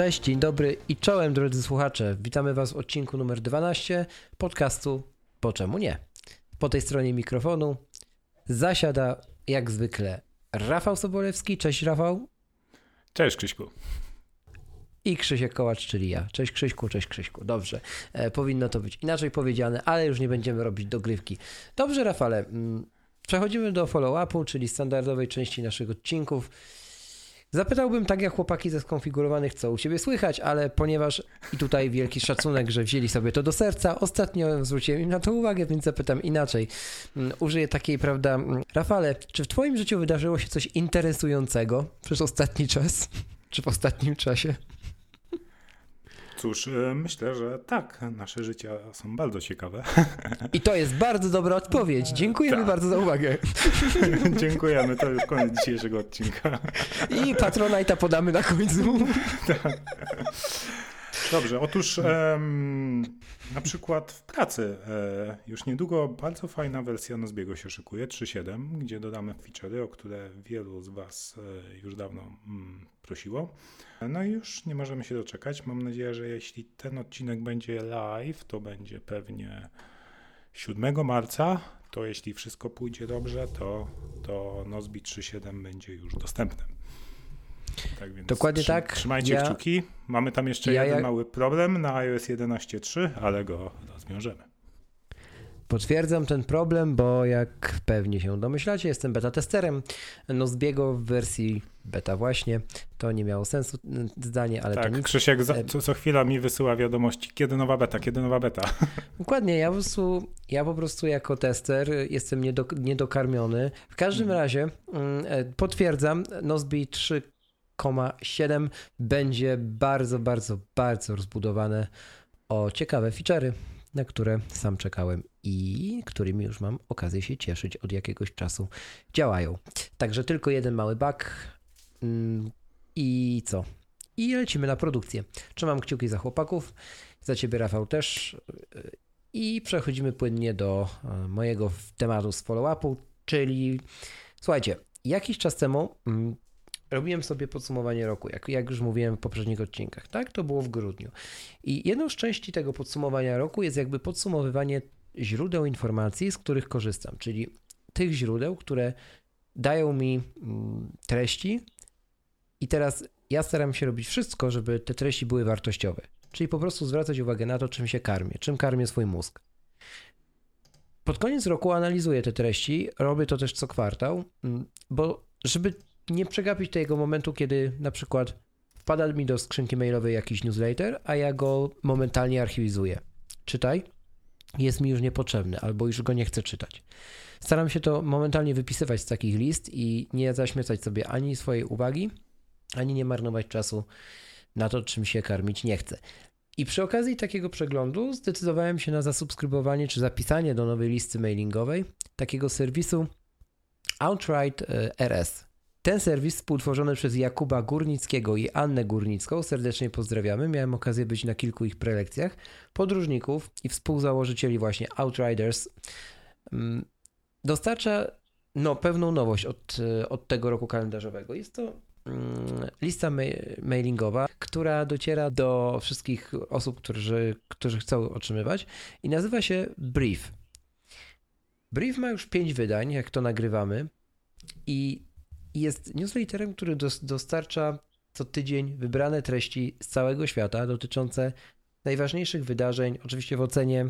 Cześć, dzień dobry i czołem drodzy słuchacze. Witamy Was w odcinku numer 12 podcastu Po czemu nie? Po tej stronie mikrofonu zasiada jak zwykle Rafał Sobolewski. Cześć Rafał. Cześć Krzyśku. I Krzysiek Kołacz, czyli ja. Cześć Krzyśku, cześć Krzyśku. Dobrze, e, powinno to być inaczej powiedziane, ale już nie będziemy robić dogrywki. Dobrze Rafale, mm, przechodzimy do follow-upu, czyli standardowej części naszych odcinków. Zapytałbym tak jak chłopaki ze skonfigurowanych, co u ciebie słychać, ale ponieważ i tutaj wielki szacunek, że wzięli sobie to do serca, ostatnio zwróciłem im na to uwagę, więc zapytam inaczej. Mm, użyję takiej, prawda, mm, Rafale, czy w twoim życiu wydarzyło się coś interesującego przez ostatni czas? Czy w ostatnim czasie? Cóż, e, myślę, że tak. Nasze życia są bardzo ciekawe. I to jest bardzo dobra odpowiedź. Dziękujemy tak. bardzo za uwagę. Dziękujemy. To już koniec dzisiejszego odcinka. I Patronite'a podamy na końcu. tak. Dobrze, otóż em, na przykład w pracy e, już niedługo bardzo fajna wersja Nozbiego się szykuje, 3.7, gdzie dodamy feature'y, o które wielu z Was e, już dawno mm, prosiło. No i już nie możemy się doczekać. Mam nadzieję, że jeśli ten odcinek będzie live, to będzie pewnie 7 marca. To jeśli wszystko pójdzie dobrze, to, to Nozbi 3.7 będzie już dostępne. Tak więc Dokładnie trzy, tak. Trzymajcie ja, kciuki. Mamy tam jeszcze ja, jeden ja... mały problem na iOS 11.3, ale go rozwiążemy. Potwierdzam ten problem, bo jak pewnie się domyślacie, jestem beta testerem Nozbiego w wersji beta właśnie. To nie miało sensu zdanie, ale tak, to nic. Krzysiek za, co, co chwila mi wysyła wiadomości, kiedy nowa beta, kiedy nowa beta. Dokładnie, ja po prostu, ja po prostu jako tester jestem niedok niedokarmiony. W każdym hmm. razie mm, e, potwierdzam, Nozbi 3,7 będzie bardzo, bardzo, bardzo rozbudowane o ciekawe feature'y na które sam czekałem i którymi już mam okazję się cieszyć od jakiegoś czasu działają. Także tylko jeden mały bug mm, i co? I lecimy na produkcję. Trzymam kciuki za chłopaków, za ciebie Rafał też i przechodzimy płynnie do e, mojego tematu z follow-upu, czyli słuchajcie, jakiś czas temu mm, robiłem sobie podsumowanie roku, jak, jak już mówiłem w poprzednich odcinkach, tak? To było w grudniu. I jedną z części tego podsumowania roku jest jakby podsumowywanie źródeł informacji, z których korzystam, czyli tych źródeł, które dają mi mm, treści i teraz ja staram się robić wszystko, żeby te treści były wartościowe. Czyli po prostu zwracać uwagę na to, czym się karmię, czym karmię swój mózg. Pod koniec roku analizuję te treści, robię to też co kwartał, mm, bo żeby nie przegapić tego momentu, kiedy na przykład wpada mi do skrzynki mailowej jakiś newsletter, a ja go momentalnie archiwizuję. Czytaj, jest mi już niepotrzebny, albo już go nie chcę czytać. Staram się to momentalnie wypisywać z takich list i nie zaśmiecać sobie ani swojej uwagi, ani nie marnować czasu na to, czym się karmić nie chcę. I przy okazji takiego przeglądu zdecydowałem się na zasubskrybowanie czy zapisanie do nowej listy mailingowej takiego serwisu Outright e, RS. Ten serwis współtworzony przez Jakuba Górnickiego i Annę Górnicką, serdecznie pozdrawiamy. Miałem okazję być na kilku ich prelekcjach, podróżników i współzałożycieli właśnie Outriders. Mm, dostarcza no, pewną nowość od, od tego roku kalendarzowego. Jest to mm, lista mailingowa, która dociera do wszystkich osób, którzy, którzy chcą otrzymywać i nazywa się Brief. Brief ma już pięć wydań, jak to nagrywamy i jest newsletterem, który dostarcza co tydzień wybrane treści z całego świata dotyczące najważniejszych wydarzeń, oczywiście w ocenie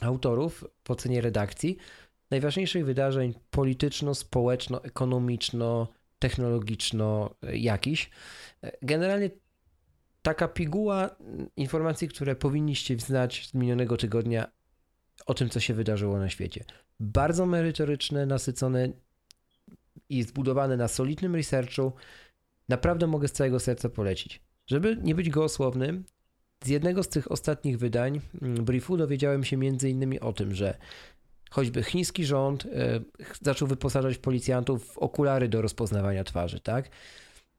autorów, w ocenie redakcji, najważniejszych wydarzeń polityczno, społeczno, ekonomiczno, technologiczno jakiś. Generalnie taka piguła informacji, które powinniście znać z minionego tygodnia o tym, co się wydarzyło na świecie. Bardzo merytoryczne, nasycone i zbudowane na solidnym researchu. Naprawdę mogę z całego serca polecić. Żeby nie być gołosłownym, z jednego z tych ostatnich wydań mm, briefu dowiedziałem się między innymi o tym, że choćby chiński rząd e, zaczął wyposażać policjantów w okulary do rozpoznawania twarzy, tak?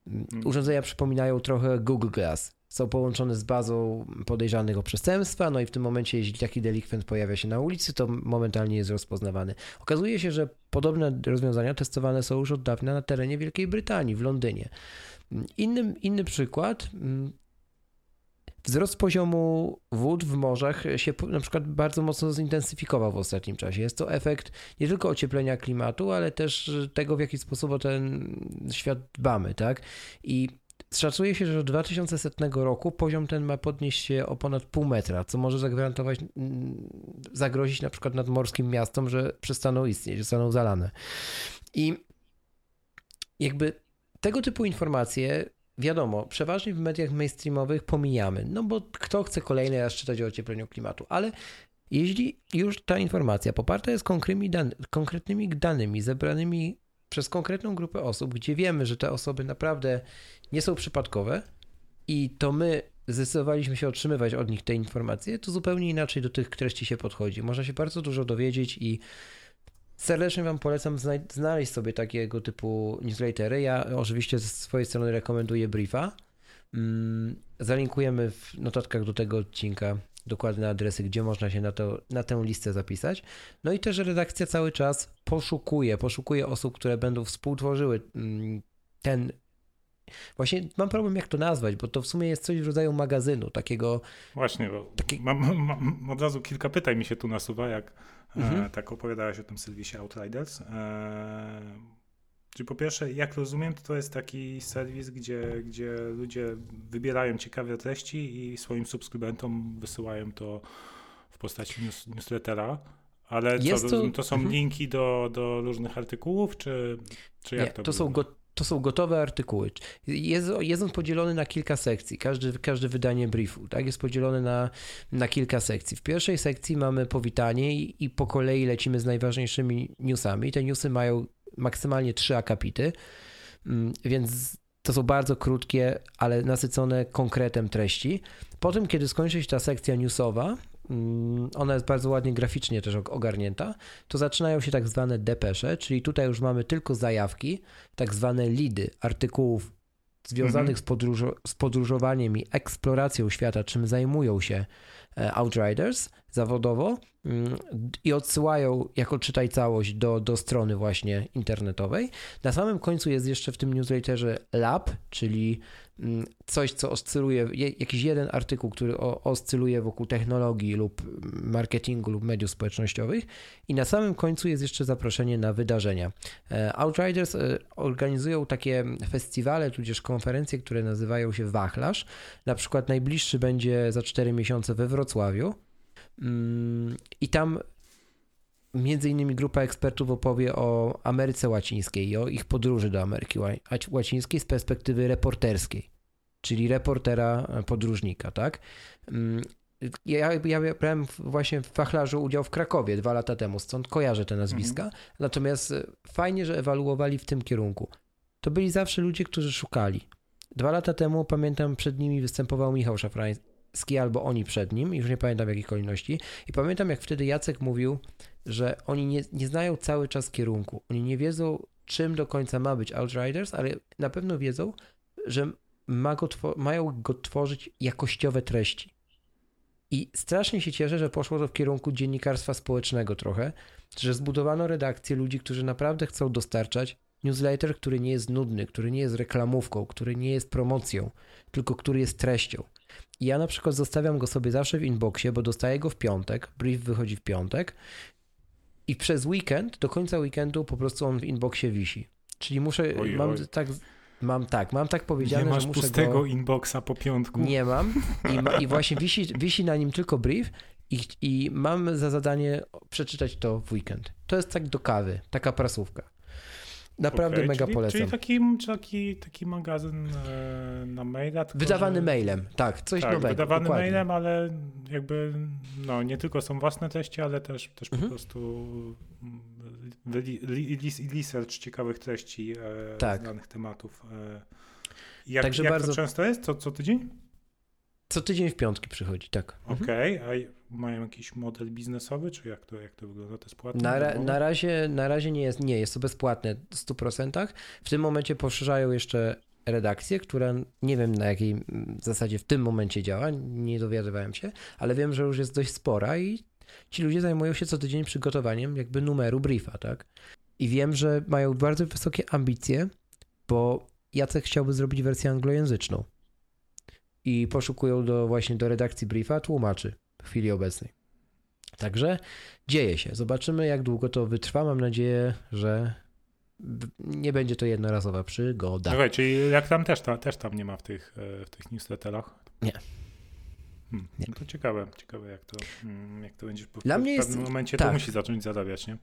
Mm, mm. Urządzenia przypominają trochę Google Glass. Są połączone z bazą podejrzanych o przestępstwa, no i w tym momencie, jeśli taki delikwent pojawia się na ulicy, to momentalnie jest rozpoznawany. Okazuje się, że podobne rozwiązania testowane są już od dawna na terenie Wielkiej Brytanii, w Londynie. Inny, inny przykład Wzrost poziomu wód w morzach się na przykład bardzo mocno zintensyfikował w ostatnim czasie. Jest to efekt nie tylko ocieplenia klimatu, ale też tego, w jaki sposób o ten świat dbamy, tak? I Szacuje się, że do 2100 roku poziom ten ma podnieść się o ponad pół metra, co może zagwarantować, mm, zagrozić na przykład nadmorskim miastom, że przestaną istnieć, zostaną zalane. I jakby tego typu informacje wiadomo, przeważnie w mediach mainstreamowych pomijamy, no bo kto chce kolejny raz czytać o ociepleniu klimatu, ale jeśli już ta informacja poparta jest konkretnymi, dan konkretnymi danymi zebranymi przez konkretną grupę osób, gdzie wiemy, że te osoby naprawdę nie są przypadkowe i to my zdecydowaliśmy się otrzymywać od nich te informacje, to zupełnie inaczej do tych treści się podchodzi. Można się bardzo dużo dowiedzieć i Serdecznie Wam polecam znaleźć sobie takiego typu newslettery. Ja oczywiście ze swojej strony rekomenduję Briefa. Mm, zalinkujemy w notatkach do tego odcinka dokładne adresy, gdzie można się na, to, na tę listę zapisać. No i też redakcja cały czas poszukuje, poszukuje osób, które będą współtworzyły mm, ten. Właśnie mam problem, jak to nazwać, bo to w sumie jest coś w rodzaju magazynu, takiego. Właśnie, bo taki... mam, mam, od razu kilka pytań mi się tu nasuwa, jak Mhm. E, tak opowiadałaś o tym serwisie Outriders. E, czyli po pierwsze, jak rozumiem, to jest taki serwis, gdzie, gdzie ludzie wybierają ciekawe treści i swoim subskrybentom wysyłają to w postaci news, newslettera. Ale co, to... to są mhm. linki do, do różnych artykułów, czy, czy jak Nie, to To są go, to są gotowe artykuły. Jest, jest on podzielony na kilka sekcji, każdy, każde wydanie briefu, tak? Jest podzielony na, na kilka sekcji. W pierwszej sekcji mamy powitanie i, i po kolei lecimy z najważniejszymi newsami. Te newsy mają maksymalnie trzy akapity, mm, więc to są bardzo krótkie, ale nasycone konkretem treści. Potem, kiedy skończy się ta sekcja newsowa, Mm, ona jest bardzo ładnie graficznie też ogarnięta, to zaczynają się tak zwane depesze, czyli tutaj już mamy tylko zajawki, tak zwane lidy artykułów związanych mhm. z, podróż z podróżowaniem i eksploracją świata, czym zajmują się e, Outriders zawodowo mm, i odsyłają jako czytaj całość do, do strony właśnie internetowej. Na samym końcu jest jeszcze w tym newsletterze lab, czyli Mm, coś, co oscyluje, jakiś jeden artykuł, który oscyluje wokół technologii lub marketingu lub mediów społecznościowych i na samym końcu jest jeszcze zaproszenie na wydarzenia. E, Outriders e, organizują takie festiwale, tudzież konferencje, które nazywają się Wachlarz. Na przykład najbliższy będzie za 4 miesiące we Wrocławiu mm, i tam Między innymi grupa ekspertów opowie o Ameryce Łacińskiej i o ich podróży do Ameryki Łacińskiej z perspektywy reporterskiej, czyli reportera e, podróżnika, tak? Mm, ja, ja brałem właśnie w wachlarzu udział w Krakowie dwa lata temu, stąd kojarzę te nazwiska. Mhm. Natomiast e, fajnie, że ewaluowali w tym kierunku. To byli zawsze ludzie, którzy szukali. Dwa lata temu, pamiętam, przed nimi występował Michał Szafrański, albo oni przed nim, już nie pamiętam w jakiej kolejności. I pamiętam, jak wtedy Jacek mówił, że oni nie, nie znają cały czas kierunku. Oni nie wiedzą, czym do końca ma być Outriders, ale na pewno wiedzą, że ma go mają go tworzyć jakościowe treści. I strasznie się cieszę, że poszło to w kierunku dziennikarstwa społecznego trochę, że zbudowano redakcję ludzi, którzy naprawdę chcą dostarczać newsletter, który nie jest nudny, który nie jest reklamówką, który nie jest promocją, tylko który jest treścią. I ja na przykład zostawiam go sobie zawsze w inboxie, bo dostaję go w piątek, brief wychodzi w piątek i przez weekend, do końca weekendu po prostu on w inboxie wisi. Czyli muszę, oj, mam oj. tak... Mam tak, mam tak powiedziane, nie masz że muszę pustego go... inboxa po piątku? Nie mam i, ma, i właśnie wisi, wisi na nim tylko brief i, i mam za zadanie przeczytać to w weekend. To jest tak do kawy, taka prasówka. Naprawdę okay, mega czyli, polecam. Czyli taki, taki, taki magazyn e, na maila. Wydawany że... mailem, tak, coś tak, nowego. Wydawany dokładnie. mailem, ale jakby no, nie tylko są własne treści, ale też, też mhm. po prostu research ciekawych treści e, tak. z danych tematów. E. Jak, Także jak bardzo... to często jest? Co, co tydzień? Co tydzień w piątki przychodzi, tak. Mhm. Okej, okay. a mają jakiś model biznesowy, czy jak to, jak to wygląda? To jest płatne? Na, ra, na, razie, na razie nie jest, nie, jest to bezpłatne w 100%. W tym momencie poszerzają jeszcze redakcję, która nie wiem na jakiej zasadzie w tym momencie działa, nie dowiadywałem się, ale wiem, że już jest dość spora i ci ludzie zajmują się co tydzień przygotowaniem jakby numeru briefa, tak? I wiem, że mają bardzo wysokie ambicje, bo Jacek chciałby zrobić wersję anglojęzyczną i poszukują do, właśnie do redakcji briefa tłumaczy w chwili obecnej. Także dzieje się. Zobaczymy, jak długo to wytrwa. Mam nadzieję, że nie będzie to jednorazowa przygoda. Okay, czyli jak tam też, ta, też tam nie ma w tych, e, w tych newsletterach? Nie. Hmm, nie. No to ciekawe, ciekawe jak to, mm, jak to będzie. Dla w, mnie w pewnym jest, momencie tak. to musi zacząć zarabiać, nie?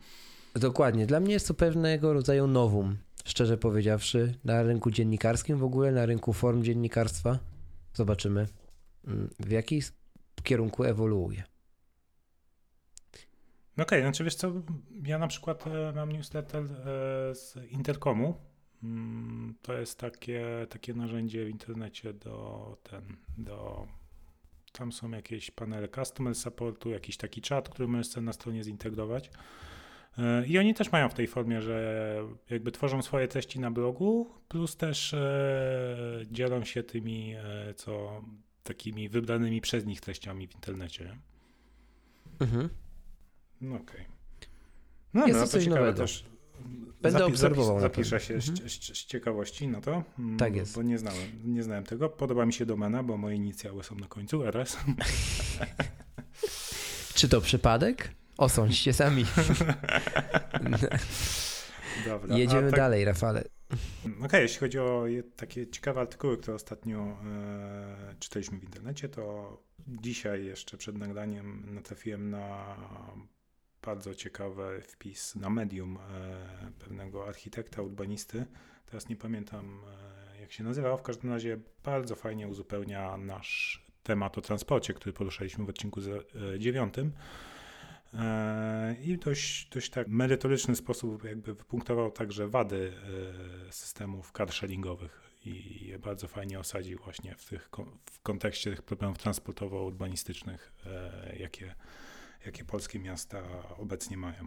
Dokładnie. Dla mnie jest to pewnego rodzaju nowum, szczerze powiedziawszy, na rynku dziennikarskim w ogóle, na rynku form dziennikarstwa. Zobaczymy, mm, w jaki kierunku ewoluuje. No okej, okay, znaczy wiesz co, ja na przykład e, mam newsletter e, z Intercomu. Mm, to jest takie, takie narzędzie w internecie do ten, do tam są jakieś panele customer supportu, jakiś taki czat, który możesz na stronie zintegrować. E, I oni też mają w tej formie, że jakby tworzą swoje treści na blogu, plus też dzielą się tymi, co takimi wybranymi przez nich treściami w internecie. Mhm. No okej. Okay. No, Jest no, to coś nowego. Też. Będę Zapi obserwował. zapiszę się mhm. z, z, ciekawości na to. Mm, tak jest. Bo nie znałem, nie znałem tego. Podoba mi się domena, bo moje inicjały są na końcu, RS. Czy to przypadek? Osądźcie sami. Dobra, Jedziemy tak... dalej, Rafale. Okej, okay, jeśli chodzi o takie ciekawe artykuły, które ostatnio e, czytaliśmy w internecie, to dzisiaj jeszcze przed nagraniem natrafiłem na bardzo ciekawy wpis na medium e, pewnego architekta, urbanisty. Teraz nie pamiętam e, jak się nazywał, w każdym razie bardzo fajnie uzupełnia nasz temat o transporcie, który poruszaliśmy w odcinku e, dziewiątym. I dość, dość tak merytoryczny sposób jakby wypunktował także wady systemów carsharingowych i je bardzo fajnie osadził właśnie w, tych, w kontekście tych problemów transportowo-urbanistycznych, jakie jakie polskie miasta obecnie mają.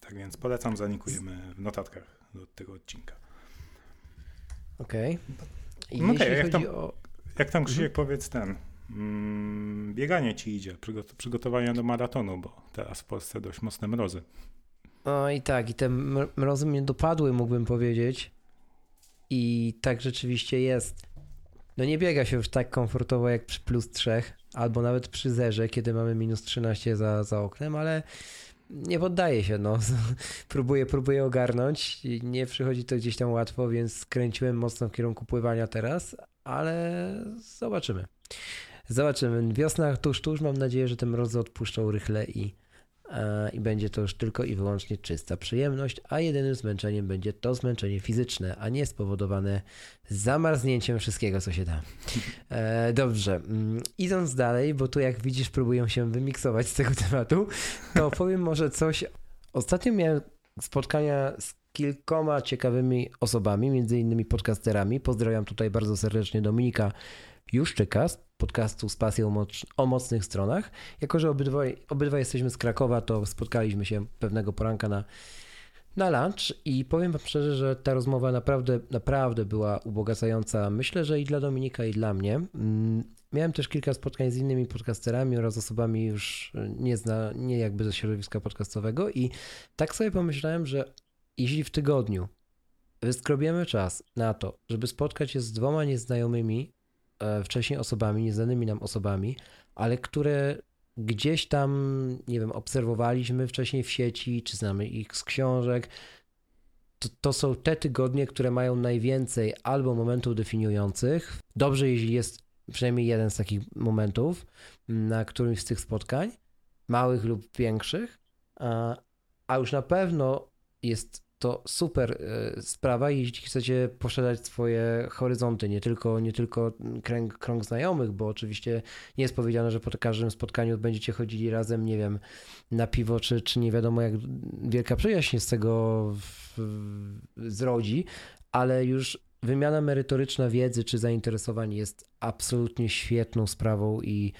Tak więc polecam, zanikujemy w notatkach do tego odcinka. Okej. Okay. No okay, jak, tam, o... jak tam Krzysiek mhm. powiedz ten, mm, bieganie ci idzie, przygotowania do maratonu, bo teraz w Polsce dość mocne mrozy. No i tak, i te mrozy mnie dopadły, mógłbym powiedzieć. I tak rzeczywiście jest. No nie biega się już tak komfortowo jak przy plus trzech, albo nawet przy zerze, kiedy mamy minus 13 za, za oknem, ale nie poddaję się, no. próbuję, próbuję ogarnąć. Nie przychodzi to gdzieś tam łatwo, więc skręciłem mocno w kierunku pływania teraz, ale zobaczymy. Zobaczymy. Wiosna tuż, tuż. Mam nadzieję, że te mrozy odpuszczą rychle i i będzie to już tylko i wyłącznie czysta przyjemność, a jedynym zmęczeniem będzie to zmęczenie fizyczne, a nie spowodowane zamarznięciem wszystkiego, co się da. E, dobrze, mm, idąc dalej, bo tu jak widzisz próbują się wymiksować z tego tematu, to powiem może coś. Ostatnio miałem spotkania z kilkoma ciekawymi osobami, między innymi podcasterami. Pozdrawiam tutaj bardzo serdecznie Dominika Juszczyka podcastu z pasją o mocnych stronach. Jako, że obydwaj, obydwaj jesteśmy z Krakowa, to spotkaliśmy się pewnego poranka na, na lunch i powiem wam szczerze, że ta rozmowa naprawdę, naprawdę była ubogacająca. Myślę, że i dla Dominika, i dla mnie. Mm, miałem też kilka spotkań z innymi podcasterami oraz osobami już nie, zna, nie jakby ze środowiska podcastowego i tak sobie pomyślałem, że jeśli w tygodniu wyskrobiemy czas na to, żeby spotkać się z dwoma nieznajomymi wcześniej osobami, nieznanymi nam osobami, ale które gdzieś tam, nie wiem, obserwowaliśmy wcześniej w sieci, czy znamy ich z książek. To, to są te tygodnie, które mają najwięcej albo momentów definiujących. Dobrze, jeśli jest przynajmniej jeden z takich momentów na którymś z tych spotkań, małych lub większych, a, a już na pewno jest to super e, sprawa, jeśli chcecie poszerzać swoje horyzonty, nie tylko, nie tylko kręg, krąg znajomych, bo oczywiście nie jest powiedziane, że po każdym spotkaniu będziecie chodzili razem, nie wiem, na piwo, czy, czy nie wiadomo jak wielka przyjaźń z tego w, zrodzi, ale już wymiana merytoryczna wiedzy czy zainteresowań jest absolutnie świetną sprawą i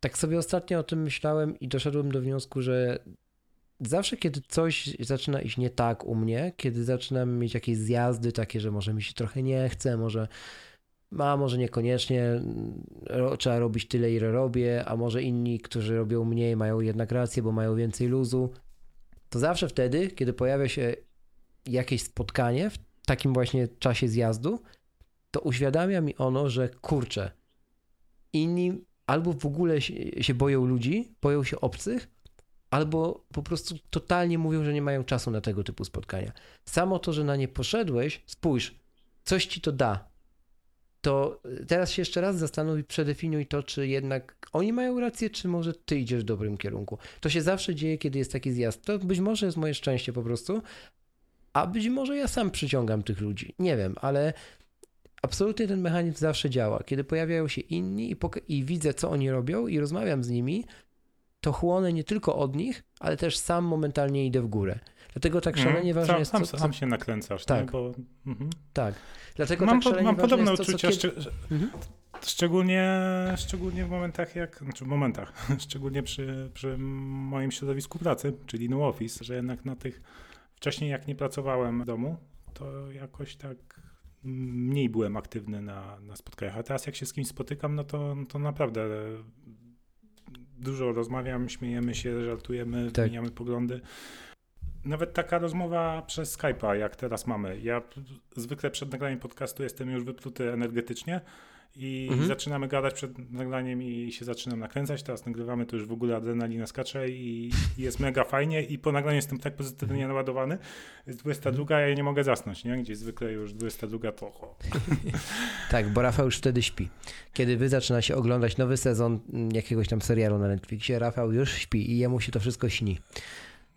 tak sobie ostatnio o tym myślałem i doszedłem do wniosku, że zawsze, kiedy coś zaczyna iść nie tak u mnie, kiedy zaczynam mieć jakieś zjazdy takie, że może mi się trochę nie chce, może a może niekoniecznie trzeba robić tyle, ile robię, a może inni, którzy robią mniej, mają jednak rację, bo mają więcej luzu, to zawsze wtedy, kiedy pojawia się jakieś spotkanie w takim właśnie czasie zjazdu, to uświadamia mi ono, że kurczę, inni albo w ogóle się boją ludzi, boją się obcych, albo po prostu totalnie mówią, że nie mają czasu na tego typu spotkania. Samo to, że na nie poszedłeś, spójrz, coś ci to da. To teraz się jeszcze raz zastanów i przedefiniuj to, czy jednak oni mają rację, czy może ty idziesz w dobrym kierunku. To się zawsze dzieje, kiedy jest taki zjazd. To być może jest moje szczęście po prostu, a być może ja sam przyciągam tych ludzi. Nie wiem, ale absolutnie ten mechanizm zawsze działa. Kiedy pojawiają się inni i, i widzę, co oni robią i rozmawiam z nimi, to chłonę nie tylko od nich, ale też sam momentalnie idę w górę. Dlatego tak mhm. szalenie ważne jest... Sam, co, sam się nakręcasz, tak? Bo, mhm. Tak. Dlatego mam, tak mam podobne to, uczucia, kiedy... mhm. szczególnie, szczególnie w momentach jak... Znaczy w momentach, szczególnie przy, przy moim środowisku pracy, czyli no office, że jednak na tych... Wcześniej jak nie pracowałem w domu, to jakoś tak mniej byłem aktywny na, na spotkaniach, a teraz jak się z kimś spotykam, no to, to naprawdę dużo rozmawiam, śmiejemy się, żartujemy, tak. zmieniamy poglądy. Nawet taka rozmowa przez Skype'a, jak teraz mamy. Ja zwykle przed nagraniem podcastu jestem już wypluty energetycznie, i mhm. zaczynamy gadać przed nagraniem i się zaczynam nakręcać. Teraz nagrywamy, to już w ogóle adrenalina skacze i, jest mega fajnie i po nagraniu jestem tak pozytywnie mhm. naładowany. Jest 22, ja nie mogę zasnąć, nie? Gdzieś zwykle już 22 to... tak, bo Rafał już wtedy śpi. Kiedy wy zaczyna się oglądać nowy sezon jakiegoś tam serialu na Netflixie, Rafał już śpi i jemu się to wszystko śni.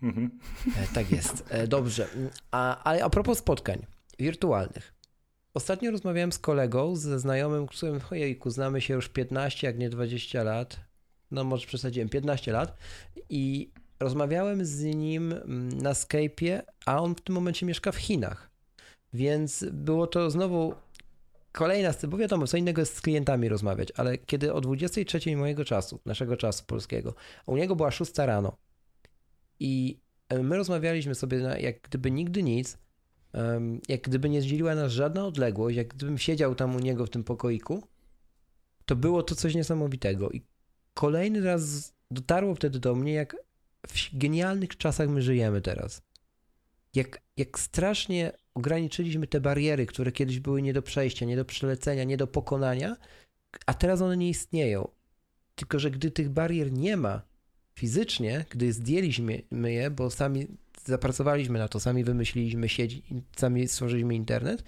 Mhm. E, tak jest. E, dobrze. A, ale a propos spotkań wirtualnych. Ostatnio rozmawiałem z kolegą, ze znajomym, którym, ojejku, znamy się już 15, jak nie 20 lat. No może przesadziłem, 15 lat. I rozmawiałem z nim mm, na Skype'ie, a on w tym momencie mieszka w Chinach. Więc było to znowu kolejna bo wiadomo, co innego jest z klientami rozmawiać, ale kiedy o 23 mojego czasu, naszego czasu polskiego, a u niego była 6 rano i my rozmawialiśmy sobie na, jak gdyby nigdy nic, jak gdyby nie zdzieliła nas żadna odległość, jak gdybym siedział tam u niego w tym pokoiku, to było to coś niesamowitego. I kolejny raz dotarło wtedy do mnie, jak w genialnych czasach my żyjemy teraz. Jak, jak strasznie ograniczyliśmy te bariery, które kiedyś były nie do przejścia, nie do przelecenia, nie do pokonania, a teraz one nie istnieją. Tylko, że gdy tych barier nie ma fizycznie, gdy zdjęliśmy je, bo sami zapracowaliśmy na to, sami wymyśliliśmy sieć, sami stworzyliśmy internet,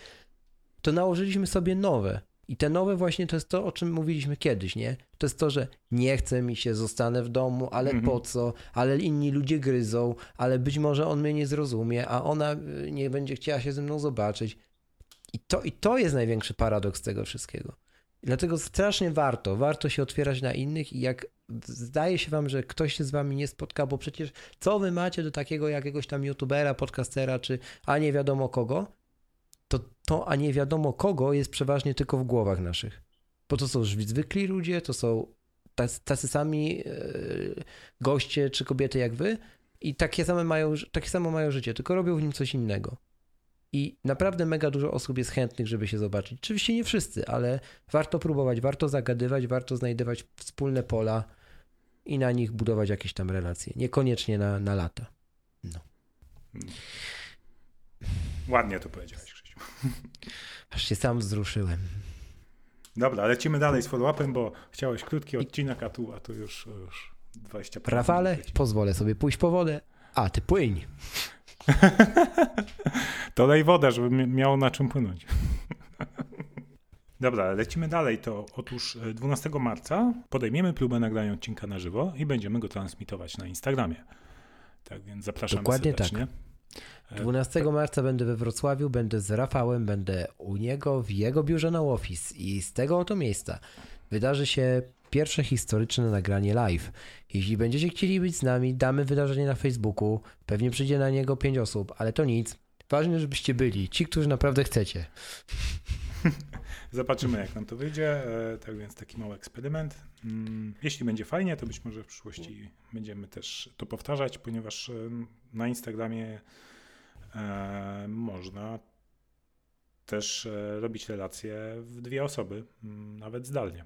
to nałożyliśmy sobie nowe. I te nowe właśnie to jest to, o czym mówiliśmy kiedyś, nie? To jest to, że nie chce mi się, zostanę w domu, ale mhm. po co? Ale inni ludzie gryzą, ale być może on mnie nie zrozumie, a ona y, nie będzie chciała się ze mną zobaczyć. I to, i to jest największy paradoks tego wszystkiego. Dlatego strasznie warto, warto się otwierać na innych i jak zdaje się wam, że ktoś się z wami nie spotka, bo przecież co wy macie do takiego jakiegoś tam youtubera, podcastera, czy a nie wiadomo kogo, to to a nie wiadomo kogo jest przeważnie tylko w głowach naszych. Bo to są zwykli ludzie, to są tacy, tacy sami yy, goście czy kobiety jak wy i takie same mają, takie samo mają życie, tylko robią w nim coś innego. I naprawdę mega dużo osób jest chętnych, żeby się zobaczyć. Oczywiście nie wszyscy, ale warto próbować, warto zagadywać, warto znajdować wspólne pola i na nich budować jakieś tam relacje. Niekoniecznie na, na lata. No. Ładnie to powiedziałeś, Krzysiu. Aż się sam wzruszyłem. Dobra, lecimy dalej z follow-upem, bo chciałeś krótki odcinek, a tu, a tu już, już 20 Rafale, pozwolę sobie pójść po wodę, a ty płyń. to daj wodę, żeby miało na czym płynąć. Dobra, lecimy dalej. To otóż 12 e, marca podejmiemy próbę nagrania odcinka na żywo i będziemy go transmitować na Instagramie. Tak więc zapraszamy Dokładnie serdecznie. Tak. 12 marca będę we Wrocławiu, będę z Rafałem, będę u niego w jego biurze na Office i z tego oto miejsca wydarzy się pierwsze historyczne nagranie live. Jeśli będziecie chcieli być z nami, damy wydarzenie na Facebooku, pewnie przyjdzie na niego 5 osób, ale to nic. Ważne, żebyście byli, ci, którzy naprawdę chcecie. Zobaczymy, jak nam to wyjdzie. E, tak więc taki mały eksperyment. Mm, jeśli będzie fajnie, to być może w przyszłości będziemy też to powtarzać, ponieważ e, na Instagramie e, można też robić relacje w dwie osoby, mm, nawet zdalnie.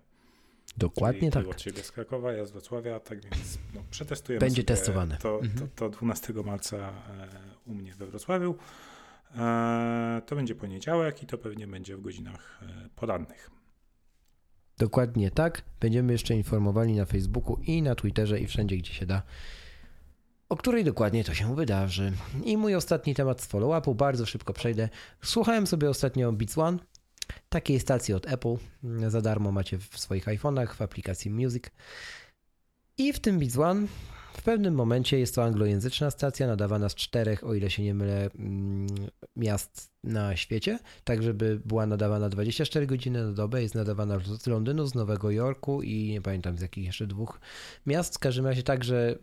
Dokładnie Czyli tak. Od ciebie z Krakowa, ja z Wrocławia, tak więc no, przetestujemy. Będzie testowane. To, mhm. to, to 12 marca u mnie we Wrocławiu. E, to będzie poniedziałek i to pewnie będzie w godzinach e, porannych. Dokładnie tak. Będziemy jeszcze informowali na Facebooku i na Twitterze i wszędzie, gdzie się da, o której dokładnie to się wydarzy. I mój ostatni temat z follow-upu, bardzo szybko przejdę. Słuchałem sobie ostatnio Beats One, takiej stacji od Apple. Za darmo macie w swoich iPhone'ach, w aplikacji Music. I w tym Beats One w pewnym momencie jest to anglojęzyczna stacja nadawana z czterech, o ile się nie mylę, mm, miast na świecie, tak żeby była nadawana 24 godziny na dobę. Jest nadawana z Londynu, z Nowego Jorku i nie pamiętam z jakich jeszcze dwóch miast. W każdym razie tak, że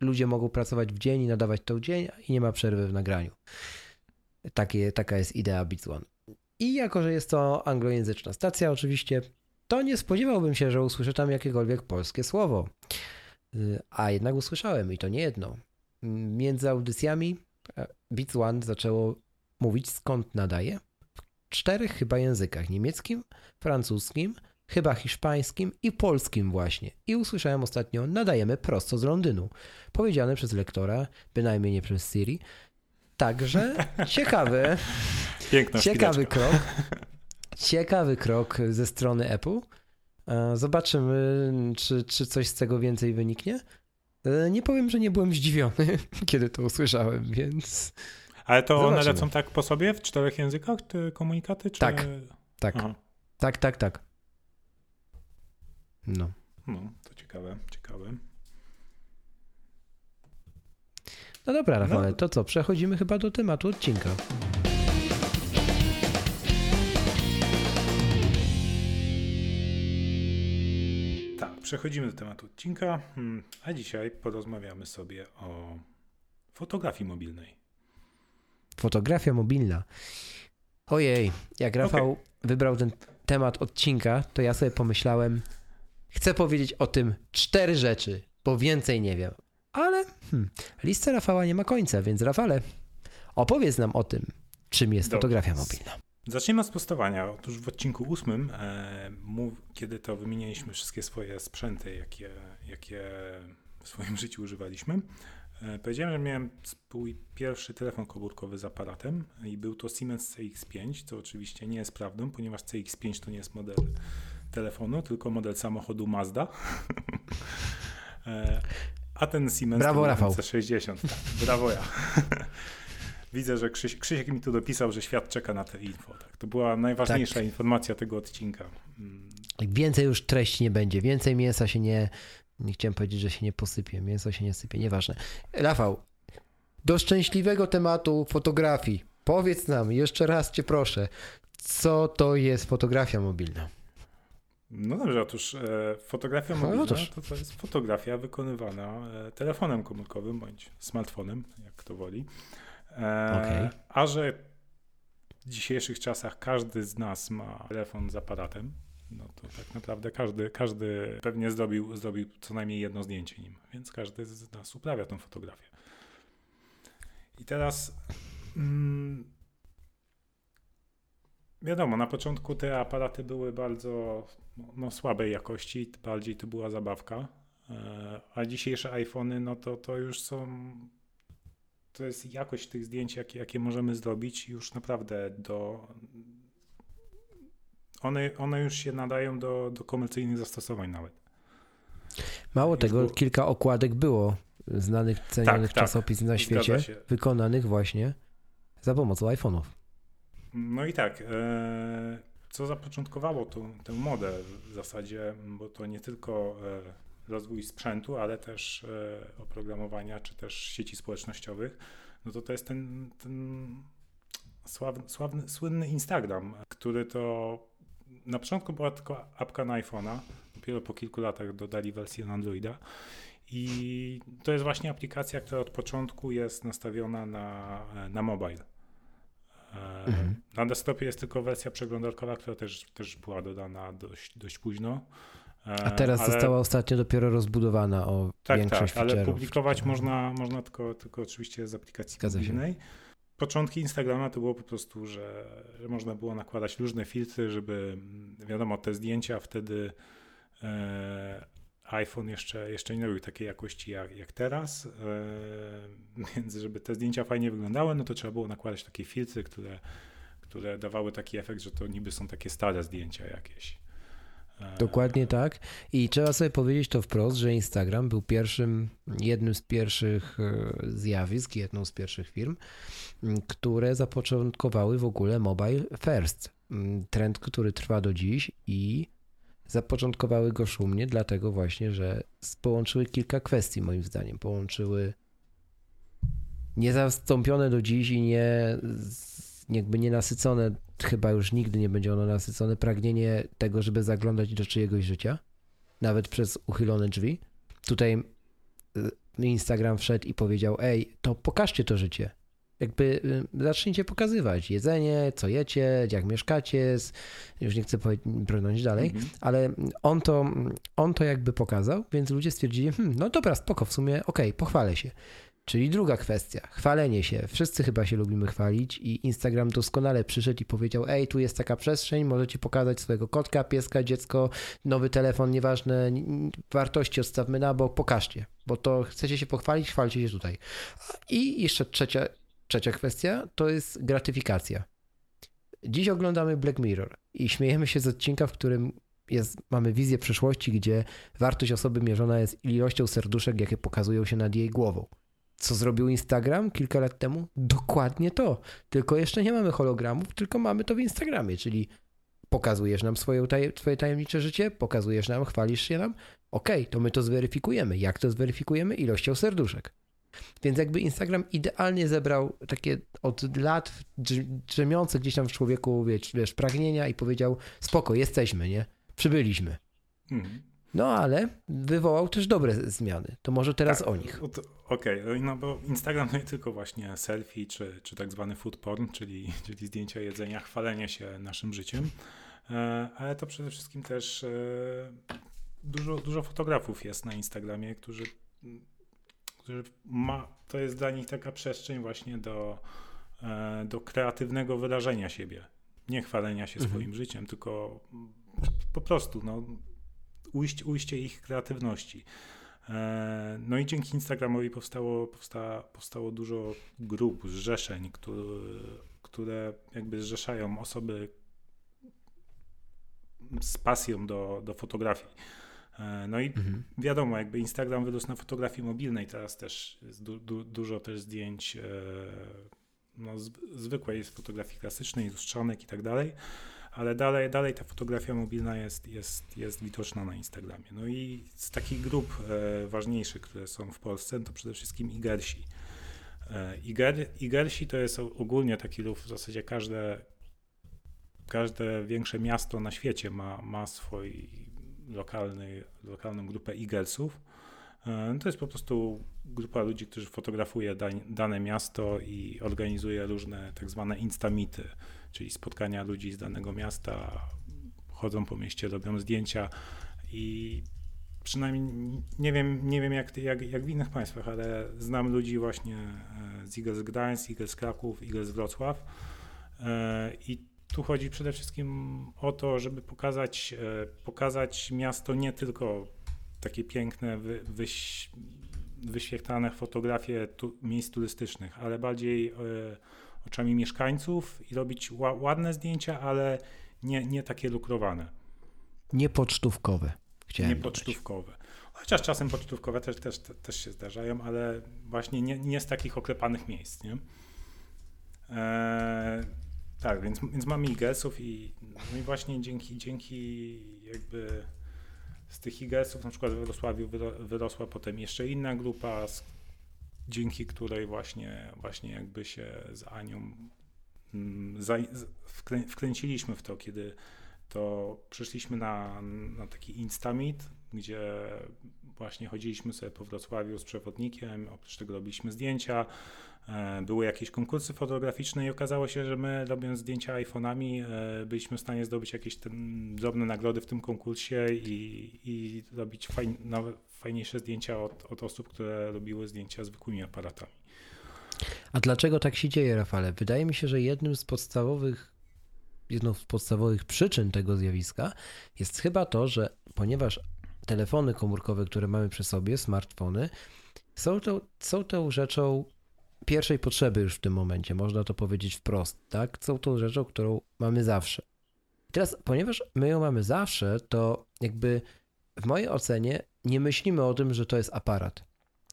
ludzie mogą pracować w dzień i nadawać to w dzień i nie ma przerwy w nagraniu. Takie, taka jest idea Beats One. I jako, że jest to anglojęzyczna stacja oczywiście, to nie spodziewałbym się, że usłyszę tam jakiekolwiek polskie słowo. A jednak usłyszałem i to nie jedno. Między audycjami e, Beats One zaczęło mówić skąd nadaje w czterech chyba językach: niemieckim, francuskim, chyba hiszpańskim i polskim właśnie. I usłyszałem ostatnio nadajemy prosto z Londynu. Powiedziane przez lektora, bynajmniej nie przez Siri. Także ciekawy, Piękna ciekawy krok. Ciekawy krok ze strony Apple. E, zobaczymy, czy, czy coś z tego więcej wyniknie. E, nie powiem, że nie byłem zdziwiony, kiedy to usłyszałem, więc. Ale to Zobaczymy. one lecą tak po sobie w czterech językach, te komunikaty? Czy... Tak, tak. Tak, tak, tak. No. No, to ciekawe, ciekawe. No dobra, Rafale, no. to co? Przechodzimy chyba do tematu odcinka. Przechodzimy do tematu odcinka, hmm, a dzisiaj porozmawiamy sobie o fotografii mobilnej. Fotografia mobilna. Ojej, jak Rafał okay. wybrał ten temat odcinka, to ja sobie pomyślałem, chcę powiedzieć o tym cztery rzeczy, bo więcej nie wiem. Ale hmm, lista Rafała nie ma końca, więc Rafale, opowiedz nam o tym, czym jest Dobrze. fotografia mobilna. Zacznijmy od sprostowania. Otóż w odcinku ósmym, e, mów, kiedy to wymienialiśmy wszystkie swoje sprzęty, jakie, jakie w swoim życiu używaliśmy, e, powiedziałem, że miałem swój pierwszy telefon komórkowy z aparatem i był to Siemens CX5, co oczywiście nie jest prawdą, ponieważ CX5 to nie jest model telefonu, tylko model samochodu Mazda. e, a ten Siemens Brawo, Rafał. C60. Tak, brawo ja. Widzę, że Krzyś, Krzysiek mi tu dopisał, że świat czeka na te info. Tak? To była najważniejsza tak. informacja tego odcinka. Mm. Więcej już treści nie będzie, więcej mięsa się nie, nie chciałem powiedzieć, że się nie posypie, mięso się nie sypie, nieważne. Rafał, do szczęśliwego tematu fotografii. Powiedz nam, jeszcze raz cię proszę, co to jest fotografia mobilna? No dobrze, otóż e, fotografia no, mobilna no, to, to jest fotografia wykonywana e, telefonem komórkowym bądź smartfonem, jak kto woli. Okay. A że w dzisiejszych czasach każdy z nas ma telefon z aparatem, no to tak naprawdę każdy, każdy pewnie zrobił, zrobił co najmniej jedno zdjęcie nim, więc każdy z nas uprawia tą fotografię. I teraz mm, wiadomo, na początku te aparaty były bardzo no, słabej jakości, bardziej to była zabawka, e, a dzisiejsze iPhony, no to, to już są to jest jakość tych zdjęć, jakie, jakie możemy zrobić już naprawdę do... One, one już się nadają do, do komercyjnych zastosowań nawet. Mało tego, było... kilka okładek było znanych, cenionych tak, tak. czasopism tak, na świecie, wykonanych właśnie za pomocą iPhone'ów. No i tak, e, co zapoczątkowało tą, tę modę w zasadzie, bo to nie tylko e, rozwój sprzętu, ale też e, oprogramowania, czy też sieci społecznościowych, no to to jest ten, ten sławny, sławny, słynny Instagram, który to na początku była tylko apka na iPhone'a, dopiero po kilku latach dodali wersję na Androida. I to jest właśnie aplikacja, która od początku jest nastawiona na, na mobile. E, mhm. Na desktopie jest tylko wersja przeglądarkowa, która też, też była dodana dość, dość późno. A teraz ale... została ostatnio dopiero rozbudowana o tak, większość Tak, ale publikować można, można tylko, tylko oczywiście z aplikacji mobilnej. Początki Instagrama to było po prostu, że, że można było nakładać różne filtry, żeby wiadomo, te zdjęcia wtedy e, iPhone jeszcze, jeszcze nie robił takiej jakości jak, jak teraz, e, więc żeby te zdjęcia fajnie wyglądały, no to trzeba było nakładać takie filtry, które, które dawały taki efekt, że to niby są takie stare zdjęcia jakieś. Dokładnie tak. I trzeba sobie powiedzieć to wprost, że Instagram był pierwszym, jednym z pierwszych e, zjawisk, jedną z pierwszych firm, które zapoczątkowały w ogóle mobile first. Trend, który trwa do dziś i zapoczątkowały go szumnie, dlatego właśnie, że połączyły kilka kwestii, moim zdaniem. Połączyły niezastąpione do dziś i nie, jakby nienasycone, chyba już nigdy nie będzie ono nasycone, pragnienie tego, żeby zaglądać do czyjegoś życia, nawet przez uchylone drzwi. Tutaj y, Instagram wszedł i powiedział: Ej, to pokażcie to życie jakby y, zacznijcie pokazywać jedzenie, co jecie, jak mieszkacie, już nie chcę brnąć dalej, mm -hmm. ale on to, on to jakby pokazał, więc ludzie stwierdzili, hmm, no dobra, spoko, w sumie okej, okay, pochwalę się. Czyli druga kwestia, chwalenie się. Wszyscy chyba się lubimy chwalić i Instagram doskonale przyszedł i powiedział: Ej, tu jest taka przestrzeń, możecie pokazać swojego kotka, pieska, dziecko, nowy telefon, nieważne, wartości odstawmy na bok, pokażcie, bo to chcecie się pochwalić, chwalcie się tutaj. I jeszcze trzecia, Trzecia kwestia to jest gratyfikacja. Dziś oglądamy Black Mirror i śmiejemy się z odcinka, w którym jest, mamy wizję przyszłości, gdzie wartość osoby mierzona jest ilością serduszek, jakie pokazują się nad jej głową. Co zrobił Instagram kilka lat temu? Dokładnie to. Tylko jeszcze nie mamy hologramów, tylko mamy to w Instagramie, czyli pokazujesz nam swoje, swoje tajemnicze życie, pokazujesz nam, chwalisz się nam. Okej, okay, to my to zweryfikujemy. Jak to zweryfikujemy? Ilością serduszek. Więc jakby Instagram idealnie zebrał takie od lat drzemiące gdzieś tam w człowieku, wiesz, wiesz pragnienia i powiedział spoko, jesteśmy, nie? Przybyliśmy. Mhm. No ale wywołał też dobre zmiany. To może teraz tak, o nich. Okej, okay. no bo Instagram to nie tylko właśnie selfie, czy, czy tak zwany food porn, czyli, czyli zdjęcia jedzenia, chwalenie się naszym życiem, e, ale to przede wszystkim też e, dużo, dużo fotografów jest na Instagramie, którzy którzy ma, to jest dla nich taka przestrzeń właśnie do, e, do kreatywnego wyrażenia siebie. Nie chwalenia się mhm. swoim życiem, tylko po prostu no, ujść, ujście ich kreatywności. E, no i dzięki Instagramowi powstało, powsta, powstało dużo grup, zrzeszeń, które, które jakby zrzeszają osoby z pasją do, do fotografii. E, no i mhm. wiadomo, jakby Instagram wyrósł na fotografii mobilnej, teraz też jest du, du, dużo też zdjęć e, no, z, zwykłej z fotografii klasycznej, lustrzanek i tak dalej, ale dalej, dalej ta fotografia mobilna jest, jest, jest widoczna na Instagramie. No i z takich grup e, ważniejszych, które są w Polsce, to przede wszystkim Igersi. E, Iger, Igersi to jest ogólnie taki ruch, w zasadzie każde, każde większe miasto na świecie ma, ma swój lokalny, lokalną grupę Eaglesów. E, to jest po prostu grupa ludzi, którzy fotografuje dane miasto i organizuje różne tak zwane instamity, czyli spotkania ludzi z danego miasta, chodzą po mieście, robią zdjęcia i przynajmniej nie wiem, nie wiem jak, jak, jak w innych państwach, ale znam ludzi właśnie e, z Eagles Gdańsk, Eagles Kraków, Eagles Wrocław. E, i tu chodzi przede wszystkim o to, żeby pokazać, pokazać miasto nie tylko takie piękne, wy, wyś, wyświetlane fotografie tu, miejsc turystycznych, ale bardziej e, oczami mieszkańców i robić ła, ładne zdjęcia, ale nie, nie takie lukrowane. Niepocztówkowe. Chciałem Niepocztówkowe. Chociaż czasem pocztówkowe też, też, też się zdarzają, ale właśnie nie, nie z takich oklepanych miejsc. Nie? Eee, tak, więc, więc mamy Eaglesów i, no i właśnie dzięki, dzięki jakby z tych Eaglesów na przykład w Wrocławiu wyrosła potem jeszcze inna grupa, dzięki której właśnie, właśnie jakby się z Anią mm, wkręciliśmy w to, kiedy to przyszliśmy na, na taki Instamit, gdzie właśnie chodziliśmy sobie po Wrocławiu z przewodnikiem, oprócz tego robiliśmy zdjęcia, były jakieś konkursy fotograficzne i okazało się, że my robiąc zdjęcia iPhone'ami e, byliśmy w stanie zdobyć jakieś drobne nagrody w tym konkursie i, i robić nowe, fajniejsze zdjęcia od, od osób, które robiły zdjęcia zwykłymi aparatami. A dlaczego tak się dzieje, Rafale? Wydaje mi się, że jednym z podstawowych jedną z podstawowych przyczyn tego zjawiska jest chyba to, że ponieważ telefony komórkowe, które mamy przy sobie, smartfony, są, to, są tą rzeczą pierwszej potrzeby już w tym momencie, można to powiedzieć wprost, tak? Są tą rzeczą, którą mamy zawsze. teraz, ponieważ my ją mamy zawsze, to jakby w mojej ocenie nie myślimy o tym, że to jest aparat.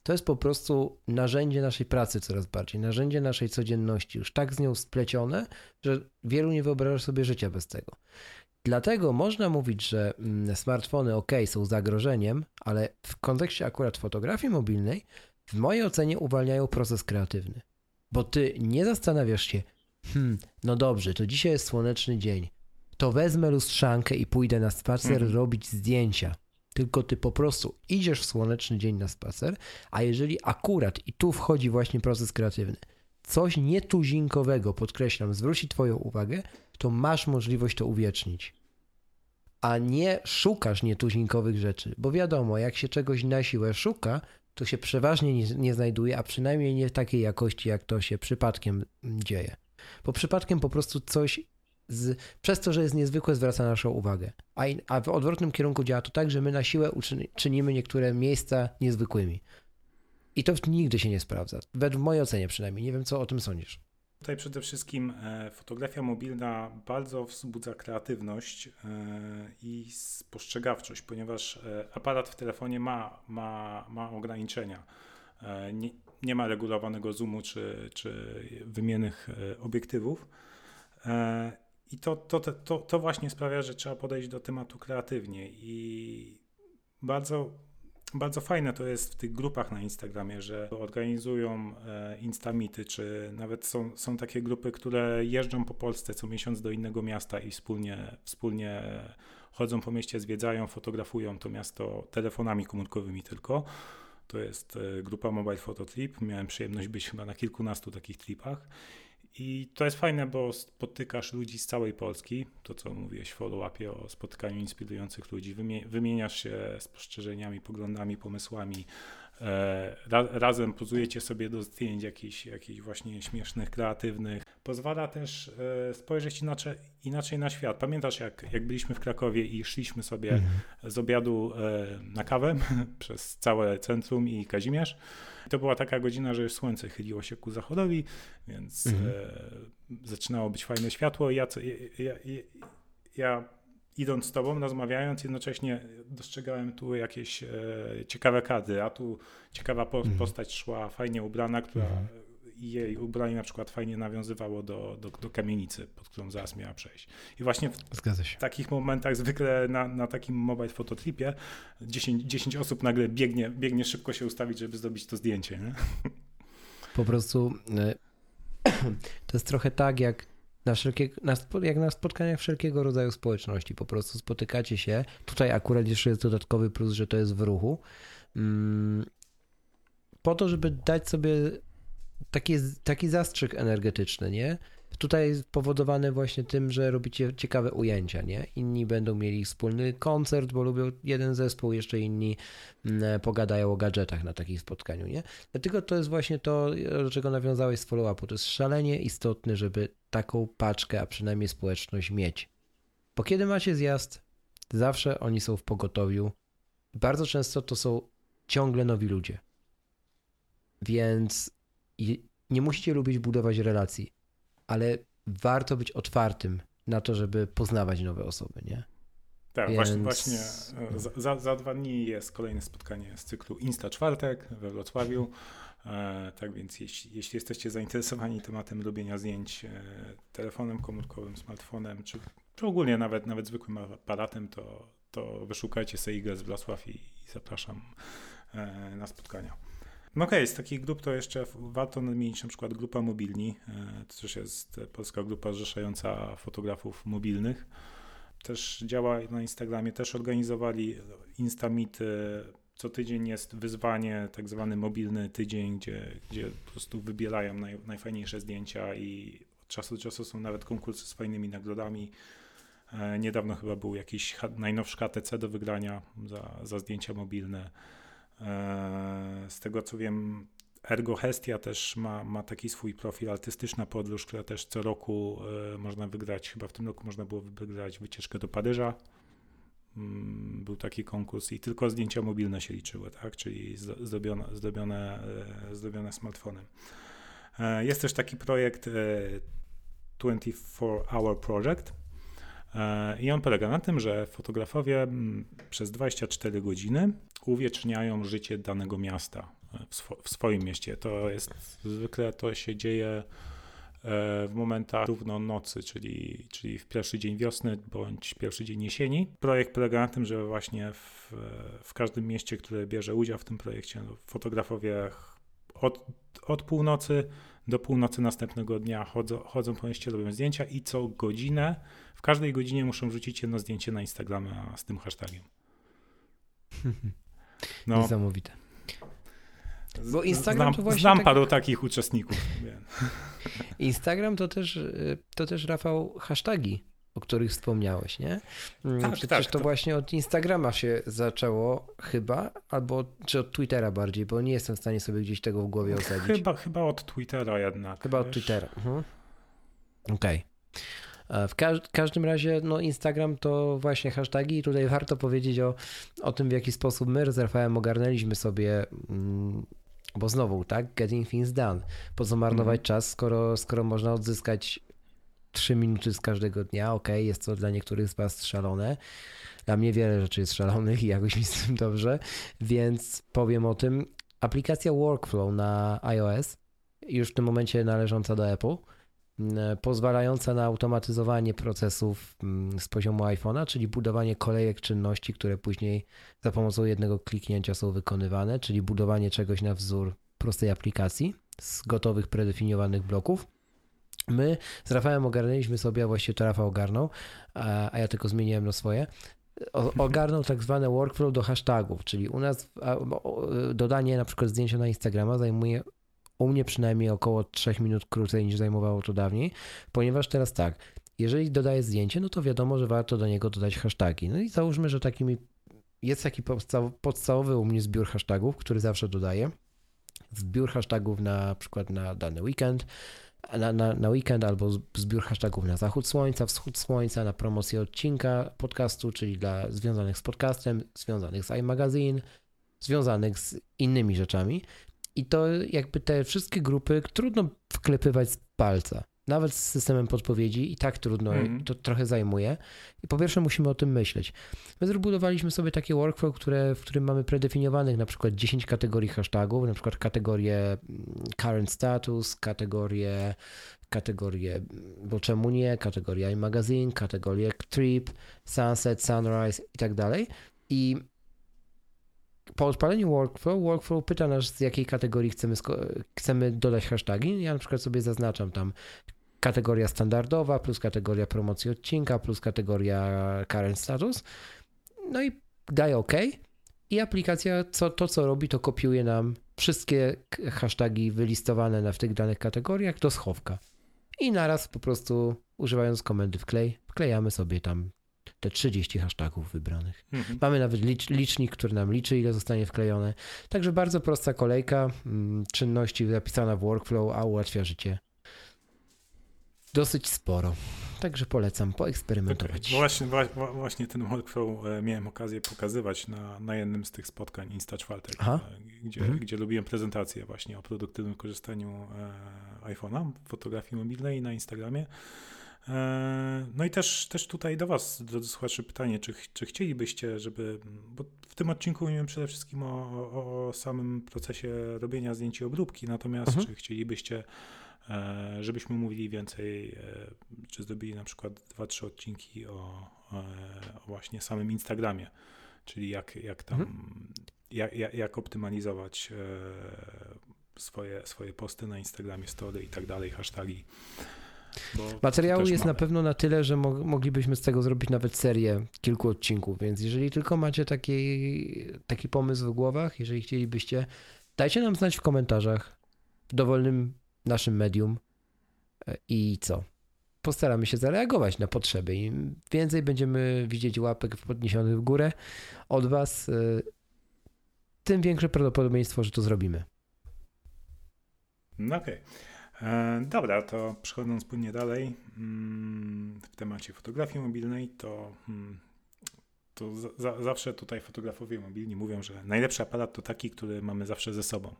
To jest po prostu narzędzie naszej pracy coraz bardziej, narzędzie naszej codzienności, już tak z nią splecione, że wielu nie wyobraża sobie życia bez tego. Dlatego można mówić, że mm, smartfony ok, są zagrożeniem, ale w kontekście akurat fotografii mobilnej, w mojej ocenie uwalniają proces kreatywny. Bo ty nie zastanawiasz się, hmm, no dobrze, to dzisiaj jest słoneczny dzień, to wezmę lustrzankę i pójdę na spacer mhm. robić zdjęcia. Tylko ty po prostu idziesz w słoneczny dzień na spacer, a jeżeli akurat, i tu wchodzi właśnie proces kreatywny, coś nietuzinkowego, podkreślam, zwróci Twoją uwagę, to masz możliwość to uwiecznić. A nie szukasz nietuzinkowych rzeczy, bo wiadomo, jak się czegoś na siłę szuka, to się przeważnie nie, nie znajduje, a przynajmniej nie w takiej jakości, jak to się przypadkiem dzieje. Bo przypadkiem po prostu coś z, przez to, że jest niezwykłe, zwraca naszą uwagę. A, a w odwrotnym kierunku działa to tak, że my na siłę czynimy niektóre miejsca niezwykłymi. I to nigdy się nie sprawdza. Według mojej ocenie przynajmniej. Nie wiem, co o tym sądzisz. Tutaj przede wszystkim e, fotografia mobilna bardzo wzbudza kreatywność e, i spostrzegawczość, ponieważ e, aparat w telefonie ma, ma, ma ograniczenia. Nie, nie ma regulowanego zoomu czy, czy wymiennych obiektywów. I to, to, to, to właśnie sprawia, że trzeba podejść do tematu kreatywnie i bardzo bardzo fajne to jest w tych grupach na Instagramie, że organizują e, instamity, czy nawet są, są takie grupy, które jeżdżą po Polsce co miesiąc do innego miasta i wspólnie, wspólnie chodzą po mieście, zwiedzają, fotografują to miasto telefonami komórkowymi tylko. To jest e, grupa Mobile Photo Trip. Miałem przyjemność być chyba na kilkunastu takich tripach i to jest fajne, bo spotykasz ludzi z całej Polski. To, co mówiłeś w follow-upie o spotykaniu inspirujących ludzi. Wymieniasz się spostrzeżeniami, poglądami, pomysłami. E, razem pozujecie sobie do zdjęć jakichś, jakichś właśnie śmiesznych, kreatywnych. Pozwala też e, spojrzeć inaczej, inaczej na świat. Pamiętasz, jak, jak byliśmy w Krakowie i szliśmy sobie mhm. z obiadu e, na kawę przez całe centrum i Kazimierz? To była taka godzina, że już słońce chyliło się ku zachodowi, więc mhm. e, zaczynało być fajne światło. Ja, ja, ja, ja idąc z tobą, rozmawiając, jednocześnie dostrzegałem tu jakieś e, ciekawe kadry, a tu ciekawa po, mhm. postać szła, fajnie ubrana, która mhm jej ubranie na przykład fajnie nawiązywało do, do, do kamienicy, pod którą zaraz miała przejść. I właśnie w takich momentach zwykle na, na takim mobile fototripie 10, 10 osób nagle biegnie, biegnie szybko się ustawić, żeby zrobić to zdjęcie. Nie? Po prostu e, to jest trochę tak, jak na, wszelkie, na, jak na spotkaniach wszelkiego rodzaju społeczności. Po prostu spotykacie się. Tutaj akurat jeszcze jest dodatkowy plus, że to jest w ruchu. Mm, po to, żeby dać sobie taki, taki zastrzyk energetyczny, nie? Tutaj jest powodowany właśnie tym, że robicie ciekawe ujęcia, nie? Inni będą mieli wspólny koncert, bo lubią jeden zespół, jeszcze inni mm, pogadają o gadżetach na takim spotkaniu, nie? Dlatego to jest właśnie to, do czego nawiązałeś z follow-upu. To jest szalenie istotne, żeby taką paczkę, a przynajmniej społeczność mieć. Bo kiedy macie zjazd, zawsze oni są w pogotowiu. Bardzo często to są ciągle nowi ludzie. Więc nie musicie lubić budować relacji, ale warto być otwartym na to, żeby poznawać nowe osoby, nie? Tak, Więc... właśnie, właśnie za, za dwa dni jest kolejne spotkanie z cyklu Insta Czwartek we Wrocławiu. E, tak więc jeśli, jeśli, jesteście zainteresowani tematem robienia zdjęć e, telefonem komórkowym, smartfonem, czy, czy ogólnie nawet, nawet zwykłym aparatem, to, to wyszukajcie sobie z Wrocław i, i zapraszam e, na spotkania. No okej, okay, z takich grup to jeszcze warto nadmienić na przykład grupa Mobilni. To też jest polska grupa zrzeszająca fotografów mobilnych. Też działa na Instagramie, też organizowali Instamity. Co tydzień jest wyzwanie, tak zwany mobilny tydzień, gdzie, gdzie po prostu wybierają naj, najfajniejsze zdjęcia i od czasu do czasu są nawet konkursy z fajnymi nagrodami. E, niedawno chyba był jakiś najnowszy KTC do wygrania za, za zdjęcia mobilne. E, z tego co wiem, Ergo Hestia też ma, ma taki swój profil artystyczna podróż, która też co roku e, można wygrać. Chyba w tym roku można było wygrać wycieczkę do Paryża. Mm, był taki konkurs i tylko zdjęcia mobilne się liczyły, tak? czyli zdobione, zdobione, zdobione smartfonem. Jest też taki projekt 24 Hour Project, E, I on polega na tym, że fotografowie mm, przez 24 godziny uwieczniają życie danego miasta e, w, w swoim mieście. To jest zwykle to się dzieje e, w momentach równo nocy, czyli, czyli w pierwszy dzień wiosny bądź pierwszy dzień jesieni. Projekt polega na tym, że właśnie w, w każdym mieście, które bierze udział w tym projekcie, no, fotografowie od, od północy do północy następnego dnia chodzą, chodzą po mieście, robią zdjęcia i co godzinę każdej godzinie muszą rzucić jedno zdjęcie na Instagrama z tym hashtagiem. No. Niesamowite. Bo Instagram znam, to właśnie. Znam tak... paru takich uczestników. Instagram to też, to też Rafał, hashtagi, o których wspomniałeś, nie? Mm, tak, Przecież tak, to, to właśnie od Instagrama się zaczęło chyba, albo czy od Twittera bardziej, bo nie jestem w stanie sobie gdzieś tego w głowie osadzić. Chyba, chyba od Twittera jednak. Chyba wiesz? od Twittera. Mhm. Okej. Okay. E, w każ każdym razie no Instagram to właśnie hashtagi i tutaj warto powiedzieć o, o tym, w jaki sposób my z Rafałem ogarnęliśmy sobie, mm, bo znowu, tak, getting things done. Po co marnować mm. czas, skoro, skoro można odzyskać 3 minuty z każdego dnia, ok, jest to dla niektórych z Was szalone. Dla mnie wiele rzeczy jest szalonych i jakoś mi z tym dobrze, więc powiem o tym. Aplikacja Workflow na iOS, już w tym momencie należąca do Apple, pozwalająca na automatyzowanie procesów mm, z poziomu iPhone'a, czyli budowanie kolejek czynności, które później za pomocą jednego kliknięcia są wykonywane, czyli budowanie czegoś na wzór prostej aplikacji z gotowych, predefiniowanych bloków. My z Rafałem ogarnęliśmy sobie, a właściwie to Rafał ogarnął, a ja tylko zmieniłem na swoje, ogarnął tak zwane workflow do hashtagów, czyli u nas dodanie na przykład zdjęcia na Instagrama zajmuje u mnie przynajmniej około 3 minut krócej niż zajmowało to dawniej, ponieważ teraz tak, jeżeli dodaję zdjęcie, no to wiadomo, że warto do niego dodać hashtagi. No i załóżmy, że takimi jest taki podstawowy u mnie zbiór hashtagów, który zawsze dodaję. Zbiór hashtagów na przykład na dany weekend, na, na, na weekend albo zbiór hashtagów na zachód słońca, wschód słońca, na promocję odcinka podcastu, czyli dla związanych z podcastem, związanych z iMagazine, związanych z innymi rzeczami. I to jakby te wszystkie grupy trudno wklepywać z palca. Nawet z systemem podpowiedzi i tak trudno, mm. to trochę zajmuje. I po pierwsze musimy o tym myśleć. My zbudowaliśmy sobie takie workflow, które, w którym mamy predefiniowanych na przykład 10 kategorii hashtagów, na przykład kategorię mm, current status, kategorię, kategorię bo czemu nie, kategoria iMagazine, kategorię trip, sunset, sunrise i tak dalej. I po odpaleniu workflow, workflow pyta nas, z jakiej kategorii chcemy, chcemy dodać hashtagi. Ja na przykład sobie zaznaczam tam kategoria standardowa, plus kategoria promocji odcinka, plus kategoria current status. No i daję OK. I aplikacja co, to, co robi, to kopiuje nam wszystkie hasztagi wylistowane na w tych danych kategoriach do schowka. I naraz po prostu używając komendy wklej, wklejamy sobie tam te 30 hashtagów wybranych. Mhm. Mamy nawet licz, licznik, który nam liczy, ile zostanie wklejone. Także bardzo prosta kolejka mm, czynności zapisana w workflow, a ułatwia życie dosyć sporo. Także polecam poeksperymentować. Okay. Właśnie, właśnie ten workflow e, miałem okazję pokazywać na, na jednym z tych spotkań Insta czwartek, e, gdzie, mhm. gdzie lubiłem prezentację właśnie o produktywnym korzystaniu e, iPhone'a, fotografii mobilnej na Instagramie. E, no i też, też tutaj do Was, drodzy słuchacze, pytanie, czy, czy chcielibyście, żeby. Bo w tym odcinku mówimy przede wszystkim o, o, o samym procesie robienia zdjęć i obróbki, natomiast mhm. czy chcielibyście, e, żebyśmy mówili więcej, e, czy zrobili na przykład dwa, trzy odcinki o, o właśnie samym Instagramie, czyli jak, jak tam. Mhm jak, jak optymalizować swoje, swoje posty na Instagramie, story i tak dalej, hasztagi. Materiału jest mamy. na pewno na tyle, że mo moglibyśmy z tego zrobić nawet serię kilku odcinków, więc jeżeli tylko macie taki, taki pomysł w głowach, jeżeli chcielibyście, dajcie nam znać w komentarzach w dowolnym naszym medium e, i co? Postaramy się zareagować na potrzeby. Im więcej będziemy widzieć łapek podniesionych w górę od Was, e, tym większe prawdopodobieństwo, że to zrobimy. No okej. Okay. E, dobra, to przechodząc płynnie dalej mm, w temacie fotografii mobilnej, to, mm, to za, zawsze tutaj fotografowie mobilni mówią, że najlepszy aparat to taki, który mamy zawsze ze sobą.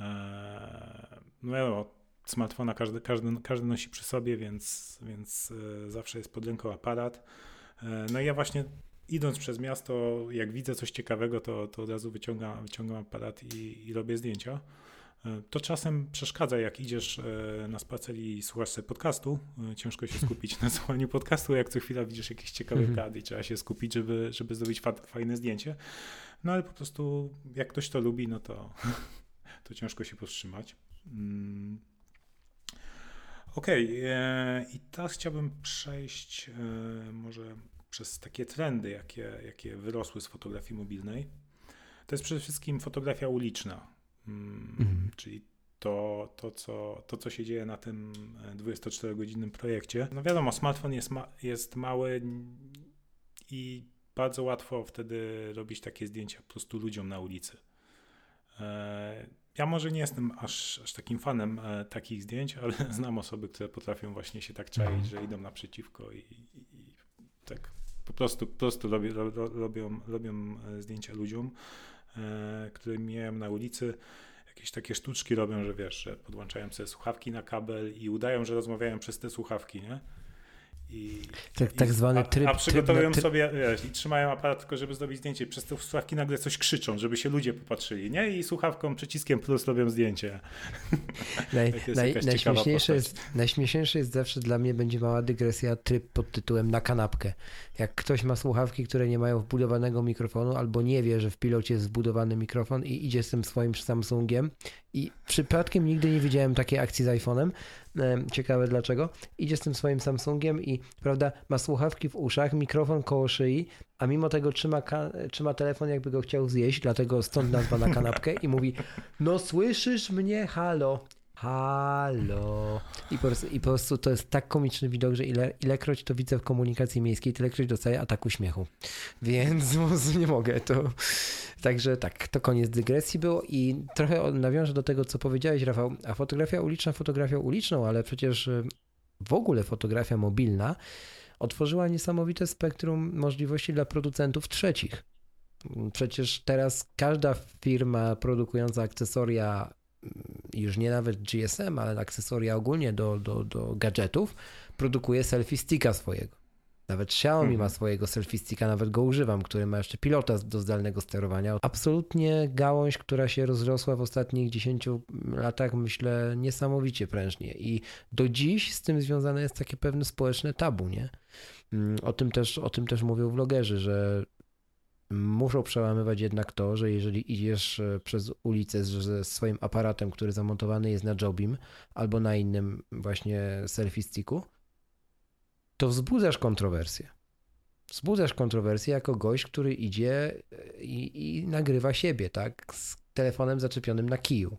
E, no smartfona każdy, każdy, każdy nosi przy sobie, więc, więc e, zawsze jest pod ręką aparat. No i ja właśnie idąc przez miasto, jak widzę coś ciekawego, to, to od razu wyciągam, wyciągam aparat i, i robię zdjęcia. E, to czasem przeszkadza, jak idziesz e, na spacer i słuchasz sobie podcastu. E, ciężko się skupić na słuchaniu podcastu, jak co chwila widzisz jakieś ciekawe mm -hmm. i trzeba się skupić, żeby, żeby zrobić fajne zdjęcie. No ale po prostu jak ktoś to lubi, no to, to ciężko się powstrzymać. Mm. Okej, okay, i teraz chciałbym przejść może przez takie trendy, jakie, jakie wyrosły z fotografii mobilnej. To jest przede wszystkim fotografia uliczna. Mhm. Czyli to, to, co, to, co się dzieje na tym 24-godzinnym projekcie. No wiadomo, smartfon jest, ma, jest mały i bardzo łatwo wtedy robić takie zdjęcia po prostu ludziom na ulicy. E, ja może nie jestem aż, aż takim fanem e, takich zdjęć, ale znam osoby, które potrafią właśnie się tak czaić, mhm. że idą naprzeciwko i, i, i tak po prostu, po prostu robią, robią, robią e, zdjęcia ludziom. E, które mijają na ulicy, jakieś takie sztuczki robią, że wiesz, że podłączają sobie słuchawki na kabel i udają, że rozmawiają przez te słuchawki, nie? I, tak, tak zwany tryb. A, a przygotowują tryb, sobie wiesz, i trzymają aparat tylko, żeby zrobić zdjęcie. Przez te słuchawki nagle coś krzyczą, żeby się ludzie popatrzyli, nie? I słuchawką, przyciskiem plus robią zdjęcie. Naj, naj, najśmieszniejsze, jest, najśmieszniejsze jest zawsze dla mnie będzie mała dygresja tryb pod tytułem na kanapkę. Jak ktoś ma słuchawki, które nie mają wbudowanego mikrofonu, albo nie wie, że w pilocie jest wbudowany mikrofon i idzie z tym swoim Samsungiem i przypadkiem nigdy nie widziałem takiej akcji z iPhone'em, Ciekawe dlaczego. Idzie z tym swoim Samsungiem i prawda, ma słuchawki w uszach, mikrofon koło szyi, a mimo tego trzyma, trzyma telefon, jakby go chciał zjeść, dlatego stąd nazwa na kanapkę i mówi: No słyszysz mnie, halo. Halo. I po, prostu, I po prostu to jest tak komiczny widok, że ile, ilekroć to widzę w komunikacji miejskiej, tylekroć dostaję ataku śmiechu. Więc nie mogę. To... Także tak, to koniec dygresji był i trochę nawiążę do tego, co powiedziałeś, Rafał. A fotografia uliczna fotografią uliczną, ale przecież y, w ogóle fotografia mobilna otworzyła niesamowite spektrum możliwości dla producentów trzecich. Przecież teraz każda firma produkująca akcesoria już nie nawet GSM, ale akcesoria ogólnie do, do, do gadżetów, produkuje selfie sticka swojego. Nawet Xiaomi mhm. ma swojego selfie sticka, nawet go używam, który ma jeszcze pilota do zdalnego sterowania. Absolutnie gałąź, która się rozrosła w ostatnich 10 latach, myślę, niesamowicie prężnie. I do dziś z tym związane jest takie pewne społeczne tabu, nie? Mm, o tym też, o tym też mówią vlogerzy, że muszą przełamywać jednak to, że jeżeli idziesz e, przez ulicę ze swoim aparatem, który zamontowany jest na Jobim albo na innym właśnie selfie sticku, to wzbudzasz kontrowersję. Wzbudzasz kontrowersję jako gość, który idzie e, i, i nagrywa siebie, tak, z telefonem zaczepionym na kiju.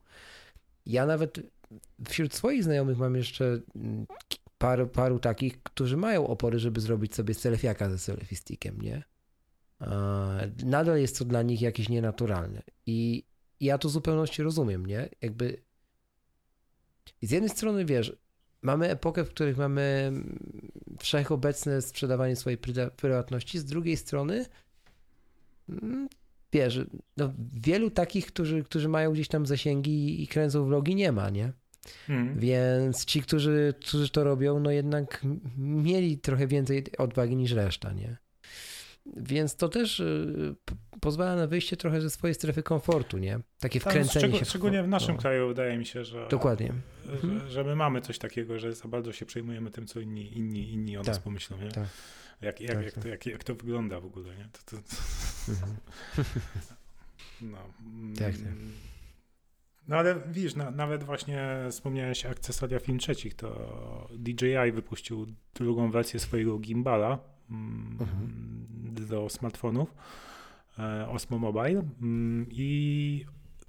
Ja nawet wśród swoich znajomych mam jeszcze mm, paru, paru takich, którzy mają opory, żeby zrobić sobie selfiaka ze selfie stickiem, nie? E, nadal jest to dla nich jakieś nienaturalne. I ja to w zupełności rozumiem, nie? Jakby z jednej strony, wiesz, mamy epokę, w której mamy wszechobecne sprzedawanie swojej prywatności, z drugiej strony mm, wiesz, no, wielu takich, którzy, którzy mają gdzieś tam zasięgi i kręcą vlogi nie ma, nie? Hmm. Więc ci, którzy, którzy to robią, no jednak mieli trochę więcej odwagi niż reszta, nie? Więc to też y, pozwala na wyjście trochę ze swojej strefy komfortu, nie? Takie tak, wkręcenie Tam, się. Szczególnie w naszym no. kraju wydaje mi się, że. Dokładnie. Że, mhm. że, my mamy coś takiego, że za bardzo się przejmujemy tym, co inni, inni, inni o tak. nas pomyślą, nie? Tak. Jak, jak, tak, jak, to, tak. jak, jak to wygląda w ogóle, nie? To, to... Mhm. No. Tak, tak. No ale widzisz, na, nawet właśnie wspomniałeś akcesoria film trzecich, to DJI wypuścił drugą wersję swojego gimbala mm, mhm. do smartfonów e, Osmo Mobile mm, i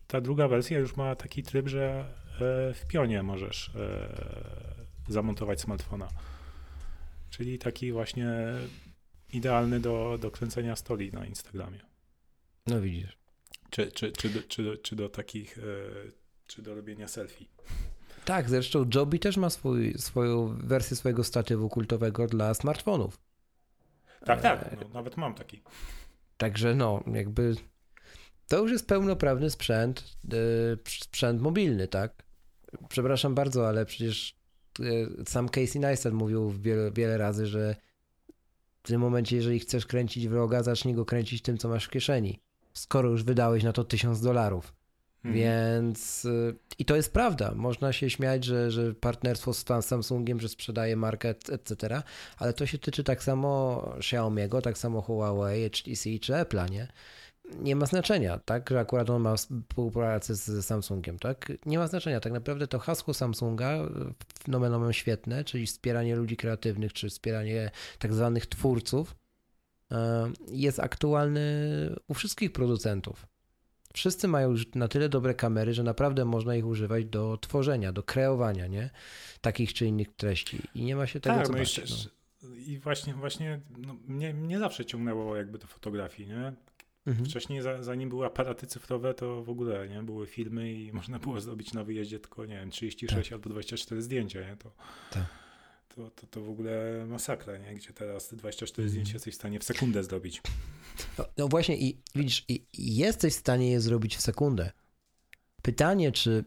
ta druga wersja już ma taki tryb, że e, w pionie możesz e, zamontować smartfona. Czyli taki właśnie idealny do, do kręcenia stoli na Instagramie. No widzisz. Czy, czy, czy, do, czy, do, czy do takich, czy do robienia selfie. Tak, zresztą Joby też ma swój, swoją wersję swojego statywu kultowego dla smartfonów. Tak, tak, no, nawet mam taki. Także no, jakby to już jest pełnoprawny sprzęt, yy, sprzęt mobilny, tak? Przepraszam bardzo, ale przecież yy, sam Casey Neistat mówił wiele, wiele razy, że w tym momencie, jeżeli chcesz kręcić wroga, zacznij go kręcić tym, co masz w kieszeni skoro już wydałeś na to tysiąc dolarów. Mhm. Więc y, i to jest prawda. Można się śmiać, że, że partnerstwo z Samsungiem, że sprzedaje markę, etc., ale to się tyczy tak samo Xiaomi'ego, tak samo Huawei, HTC czy Apple'a, nie? Nie ma znaczenia, tak, że akurat on ma współpracę z Samsungiem, tak? Nie ma znaczenia. Tak naprawdę to hasło Samsunga, y, nomen omen świetne, czyli wspieranie ludzi kreatywnych, czy wspieranie tak zwanych twórców, E, jest aktualny u wszystkich producentów. Wszyscy mają już na tyle dobre kamery, że naprawdę można ich używać do tworzenia, do kreowania, nie? Takich czy innych treści. I nie ma się tego tak, co no bać. I, no. I właśnie, właśnie no, mnie, mnie zawsze ciągnęło jakby do fotografii, nie? Mhm. Wcześniej, zanim były aparaty cyfrowe, to w ogóle nie były filmy i można było zrobić na wyjeździe tylko, nie wiem, 36 tak. albo 24 zdjęcia, nie? To, tak to, to, to w ogóle masakra, nie? gdzie teraz 24 mm. zdjęć jesteś w stanie w sekundę zrobić. No, no właśnie i widzisz, i, jesteś w stanie je zrobić w sekundę. Pytanie, czy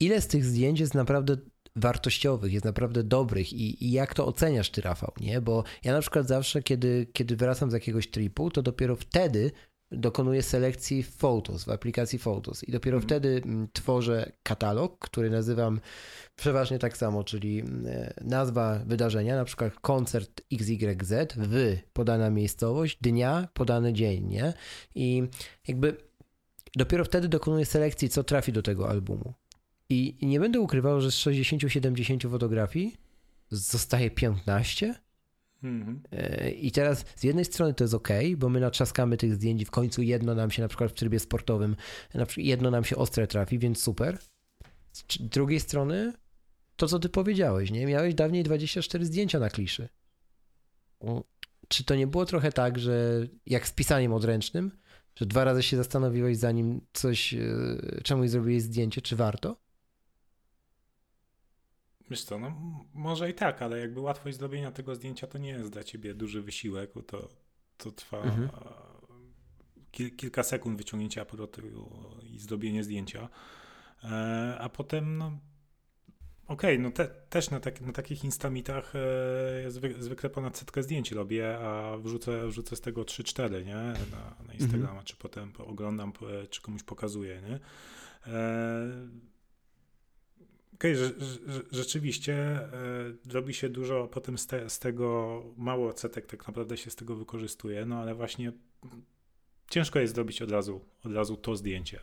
ile z tych zdjęć jest naprawdę wartościowych, jest naprawdę dobrych i, i, jak to oceniasz ty, Rafał, nie? Bo ja na przykład zawsze, kiedy, kiedy wracam z jakiegoś tripu, to dopiero wtedy dokonuję selekcji Photos w aplikacji Photos i dopiero mhm. wtedy mm, tworzę katalog, który nazywam przeważnie tak samo, czyli mm, e, nazwa wydarzenia, na przykład koncert XYZ w podana miejscowość, dnia, podany dzień, nie? I jakby dopiero wtedy dokonuję selekcji, co trafi do tego albumu. I nie będę ukrywał, że z 60-70 fotografii zostaje 15, Mhm. E, I teraz z jednej strony to jest ok, bo my natrzaskamy tych zdjęć w końcu jedno nam się na przykład w trybie sportowym, jedno nam się ostre trafi, więc super. Z drugiej strony to, co ty powiedziałeś, nie? Miałeś dawniej 24 zdjęcia na kliszy. Czy to nie było trochę tak, że jak z pisaniem odręcznym, że dwa razy się zastanowiłeś zanim coś, e, czemuś zrobiłeś zdjęcie, czy warto? Wiesz co, no może i tak, ale jakby łatwość zrobienia tego zdjęcia to nie jest dla ciebie duży wysiłek, bo to, to trwa mhm. kil, kilka sekund wyciągnięcia aparatu i zrobienie zdjęcia. E, a potem, no okej, okay, no te, też na, tak, na takich instamitach e, zwy, zwykle ponad setkę zdjęć robię, a wrzucę, wrzucę z tego 3-4, nie? Na, na Instagrama, mhm. czy potem oglądam, czy komuś pokazuję, nie? E, Okej, okay, rzeczywiście e, robi się dużo potem z, te, z, tego, mało odsetek tak naprawdę się z tego wykorzystuje, no ale właśnie ciężko jest zrobić od razu, od razu to zdjęcie.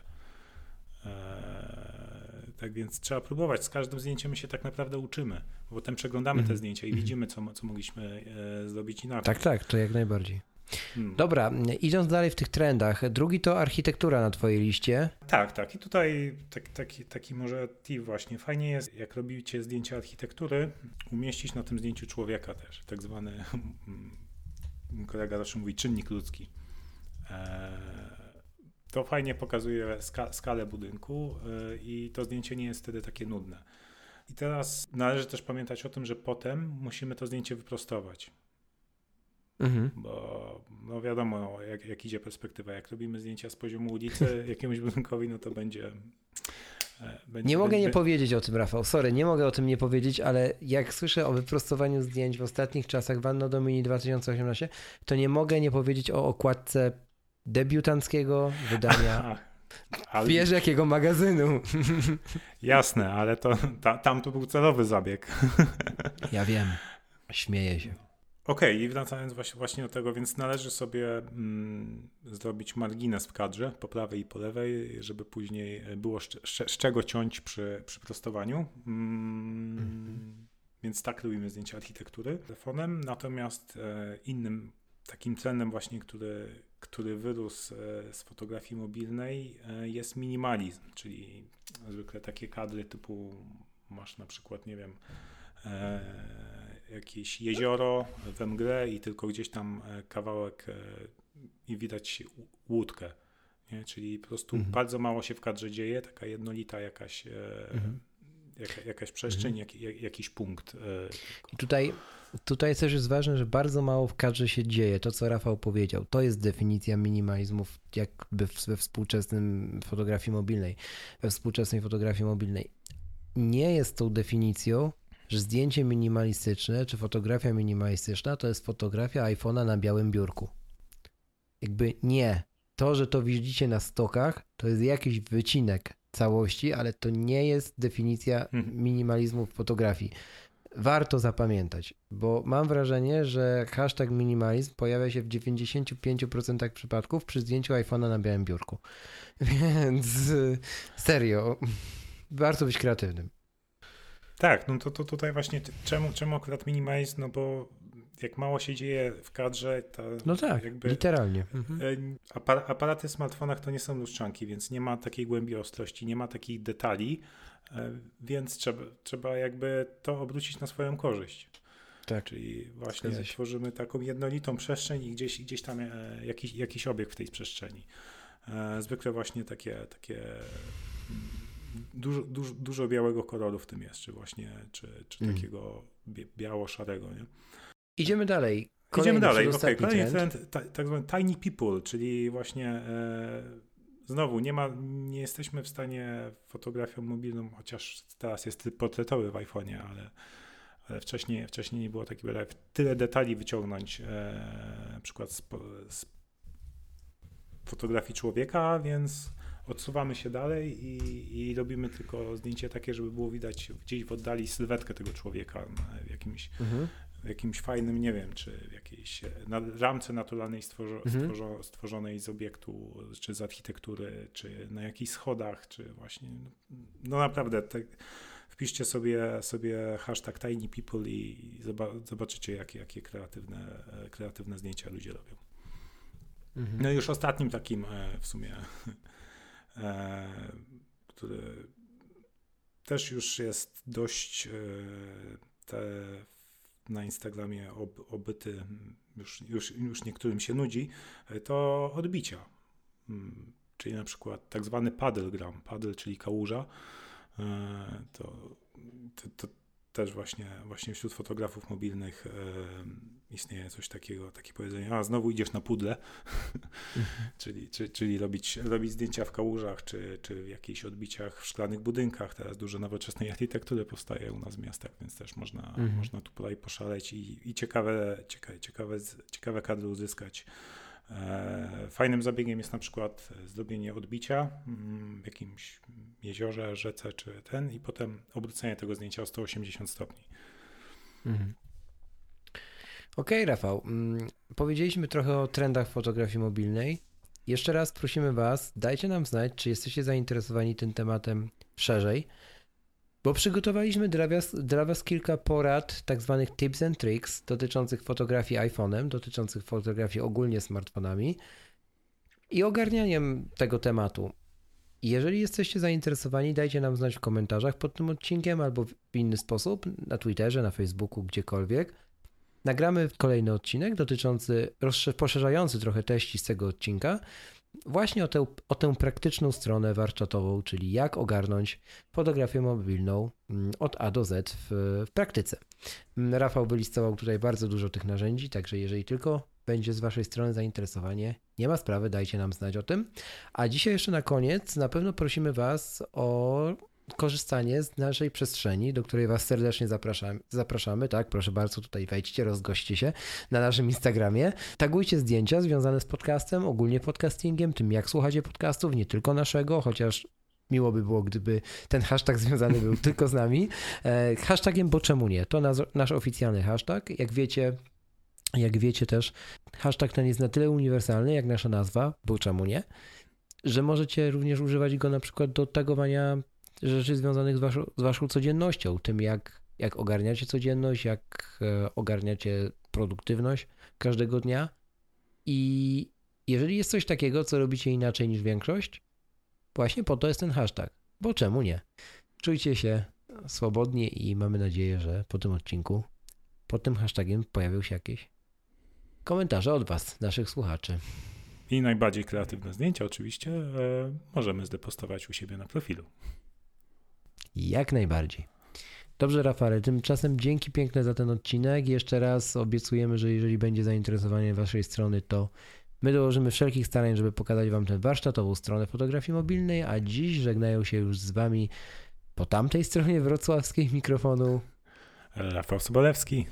E, tak więc trzeba próbować. Z każdym zdjęciem my się tak naprawdę uczymy, bo potem przeglądamy mm. te mhm. zdjęcia i mm. widzimy, co, co mogliśmy e, zrobić inaczej. Tak, tak, to jak najbardziej. Hmm. Dobra, idąc dalej w tych trendach, drugi to architektura na twojej liście. Tak, tak. I tutaj tak, taki, taki może tip właśnie. Fajnie jest, jak robicie zdjęcia architektury, umieścić na tym zdjęciu człowieka też, tak zwany, kolega zawsze mówi, czynnik ludzki. E, to fajnie pokazuje ska skalę budynku e, i to zdjęcie nie jest wtedy takie nudne. I teraz należy też pamiętać o tym, że potem musimy to zdjęcie wyprostować. Mhm. Bo no wiadomo, jak, jak idzie perspektywa. Jak robimy zdjęcia z poziomu ulicy jakiemuś budynkowi, no to będzie. E, będzie nie mogę będzie... nie powiedzieć o tym, Rafał. Sorry, nie mogę o tym nie powiedzieć, ale jak słyszę o wyprostowaniu zdjęć w ostatnich czasach w Anno Domini 2018, to nie mogę nie powiedzieć o okładce debiutanckiego wydania. Ale... Wiesz jakiego magazynu. Jasne, ale to ta, tam to był celowy zabieg. Ja wiem. Śmieję się. Okej, okay, i wracając właśnie, właśnie do tego, więc należy sobie mm, zrobić margines w kadrze po prawej i po lewej, żeby później było z, z czego ciąć przy, przy prostowaniu. Mm, mm. Więc tak robimy zdjęcia architektury telefonem. Natomiast e, innym takim trendem właśnie, który, który wyrósł e, z fotografii mobilnej e, jest minimalizm, czyli zwykle takie kadry typu masz na przykład, nie wiem, jakieś jezioro we mgle i tylko gdzieś tam kawałek i widać łódkę. Nie? Czyli po prostu mhm. bardzo mało się w kadrze dzieje, taka jednolita jakaś mhm jaka, jakaś przestrzeń, mhm. jak, jak, jakiś punkt. E, I tutaj, tutaj też jest ważne, że bardzo mało w kadrze się dzieje. To, co Rafał powiedział, to jest definicja minimalizmu jakby we współczesnym fotografii mobilnej, we współczesnej fotografii mobilnej. Nie jest tą definicją, że zdjęcie minimalistyczne czy fotografia minimalistyczna to jest fotografia iPhone'a na białym biurku. Jakby nie. To, że to widzicie na stokach, to jest jakiś wycinek całości, ale to nie jest definicja mhm. minimalizmu w fotografii. Warto zapamiętać, bo mam wrażenie, że hashtag minimalizm pojawia się w 95% przypadków przy zdjęciu iPhone'a na białym biurku. Więc serio, warto być kreatywnym. Tak, no to, to tutaj właśnie czemu, czemu akurat minimalizm? No bo jak mało się dzieje w kadrze, to. No tak, jakby, literalnie. Mhm. E, aparaty w smartfonach to nie są lustrzanki, więc nie ma takiej głębi ostrości, nie ma takich detali, e, więc trzeba, trzeba jakby to obrócić na swoją korzyść. Tak. Czyli właśnie tworzymy taką jednolitą przestrzeń i gdzieś, gdzieś tam e, jakiś, jakiś obiekt w tej przestrzeni. Zwykle właśnie takie, takie dużo, dużo, dużo białego koloru w tym jest, czy właśnie, czy, czy mm. takiego biało-szarego, nie? Idziemy dalej. Kolejny, Idziemy dalej. Okay. Kolejny trend, trend tak zwany tiny people, czyli właśnie e, znowu nie ma, nie jesteśmy w stanie fotografią mobilną, chociaż teraz jest portretowy w iPhone'ie, ale, ale wcześniej, wcześniej nie było takiego, tyle detali wyciągnąć, e, na przykład z, z fotografii człowieka, więc odsuwamy się dalej i, i, robimy tylko zdjęcie takie, żeby było widać gdzieś w oddali sylwetkę tego człowieka w jakimś mhm w jakimś fajnym, nie wiem, czy w jakiejś na, ramce naturalnej stworzo, mhm. stworzo, stworzonej z obiektu, czy z architektury, czy na jakichś schodach, czy właśnie, no, no naprawdę, te, wpiszcie sobie, sobie hashtag tiny people i zobaczycie, jakie, jakie kreatywne, kreatywne zdjęcia ludzie robią. Mhm. No i już ostatnim takim e, w sumie, który też już jest dość te na Instagramie ob, obyty, już, już, już niektórym się nudzi, to odbicia. Mm, czyli na przykład tak zwany paddlegram, paddle, czyli kałuża. E, to, to, to też właśnie, właśnie wśród fotografów mobilnych e, istnieje coś takiego, takie powiedzenie, a znowu idziesz na pudle, mhm. czyli, czy, czyli robić, robić zdjęcia w kałużach, czy, czy w jakichś odbiciach w szklanych budynkach. Teraz dużo nowoczesnej architektury powstaje u nas w miastach, więc też można, mhm. można tu tutaj poszaleć i, i ciekawe, ciekawe, ciekawe, ciekawe kadry uzyskać. E, fajnym zabiegiem jest na przykład zrobienie odbicia mm, w jakimś jeziorze, rzece czy ten i potem obrócenie tego zdjęcia o 180 stopni. Mhm. Okej, okay, Rafał. Mm, powiedzieliśmy trochę o trendach fotografii mobilnej. Jeszcze raz prosimy Was, dajcie nam znać, czy jesteście zainteresowani tym tematem szerzej, bo przygotowaliśmy dla Was, dla was kilka porad, tak zwanych tips and tricks dotyczących fotografii iPhone'em, dotyczących fotografii ogólnie smartfonami i ogarnianiem tego tematu. Jeżeli jesteście zainteresowani, dajcie nam znać w komentarzach pod tym odcinkiem albo w inny sposób, na Twitterze, na Facebooku, gdziekolwiek. Nagramy kolejny odcinek dotyczący, poszerzający trochę treści z tego odcinka, właśnie o tę, o tę praktyczną stronę warsztatową, czyli jak ogarnąć fotografię mobilną mm, od A do Z w, w praktyce. Mm, Rafał wylistował tutaj bardzo dużo tych narzędzi, także jeżeli tylko będzie z Waszej strony zainteresowanie, nie ma sprawy, dajcie nam znać o tym. A dzisiaj jeszcze na koniec na pewno prosimy Was o korzystanie z naszej przestrzeni, do której Was serdecznie zapraszamy, zapraszamy. Tak, proszę bardzo, tutaj wejdźcie, rozgoście się na naszym Instagramie. Tagujcie zdjęcia związane z podcastem, ogólnie podcastingiem, tym jak słuchacie podcastów, nie tylko naszego, chociaż miło by było, gdyby ten hashtag związany był tylko z nami. E, hashtagiem, bo czemu nie? To nasz, nasz oficjalny hashtag. Jak wiecie, jak wiecie też, hashtag ten jest na tyle uniwersalny, jak nasza nazwa, bo czemu nie, że możecie również używać go na przykład do tagowania rzeczy związanych z waszą, z waszą codziennością, tym jak, jak ogarniacie codzienność, jak e, ogarniacie produktywność każdego dnia. I jeżeli jest coś takiego, co robicie inaczej niż większość, właśnie po to jest ten hashtag. Bo czemu nie? Czujcie się swobodnie i mamy nadzieję, że po tym odcinku, pod tym hashtagiem pojawią się jakieś komentarze od Was, naszych słuchaczy. I najbardziej kreatywne zdjęcia oczywiście e, możemy zdepostować u siebie na profilu. Jak najbardziej. Dobrze, Rafale, tymczasem dzięki piękne za ten odcinek. Jeszcze raz obiecujemy, że jeżeli będzie zainteresowanie waszej strony, to my dołożymy wszelkich starań, żeby pokazać wam tę warsztatową stronę fotografii mobilnej, a dziś żegnają się już z wami po tamtej stronie wrocławskiej mikrofonu Rafał Sobolewski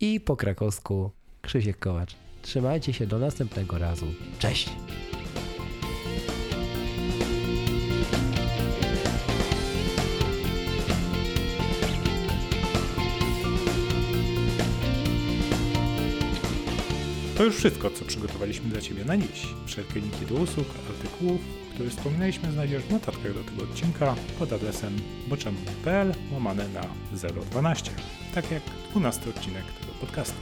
i po krakowsku Krzysiek Kołacz. Trzymajcie się do następnego razu. Cześć! To już wszystko, co przygotowaliśmy dla Ciebie na dziś. Wszelkie linki do usług, artykułów, o których wspominaliśmy, znajdziesz w notatkach do tego odcinka pod adresem boczem.pl łamane na 012, tak jak 12 odcinek tego podcastu.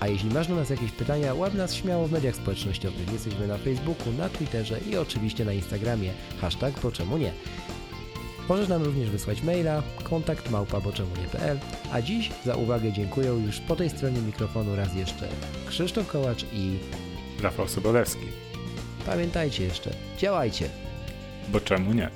A jeśli masz do nas jakieś pytania, łap nas śmiało w mediach społecznościowych. Jesteśmy na Facebooku, na Twitterze i oczywiście na Instagramie. Hashtag po czemu nie. Możesz nam również wysłać maila kontakt małpa.boczemu.pl A dziś za uwagę dziękuję już po tej stronie mikrofonu raz jeszcze Krzysztof Kołacz i Rafał Sobolewski. pamiętajcie jeszcze, działajcie! Bo czemu nie?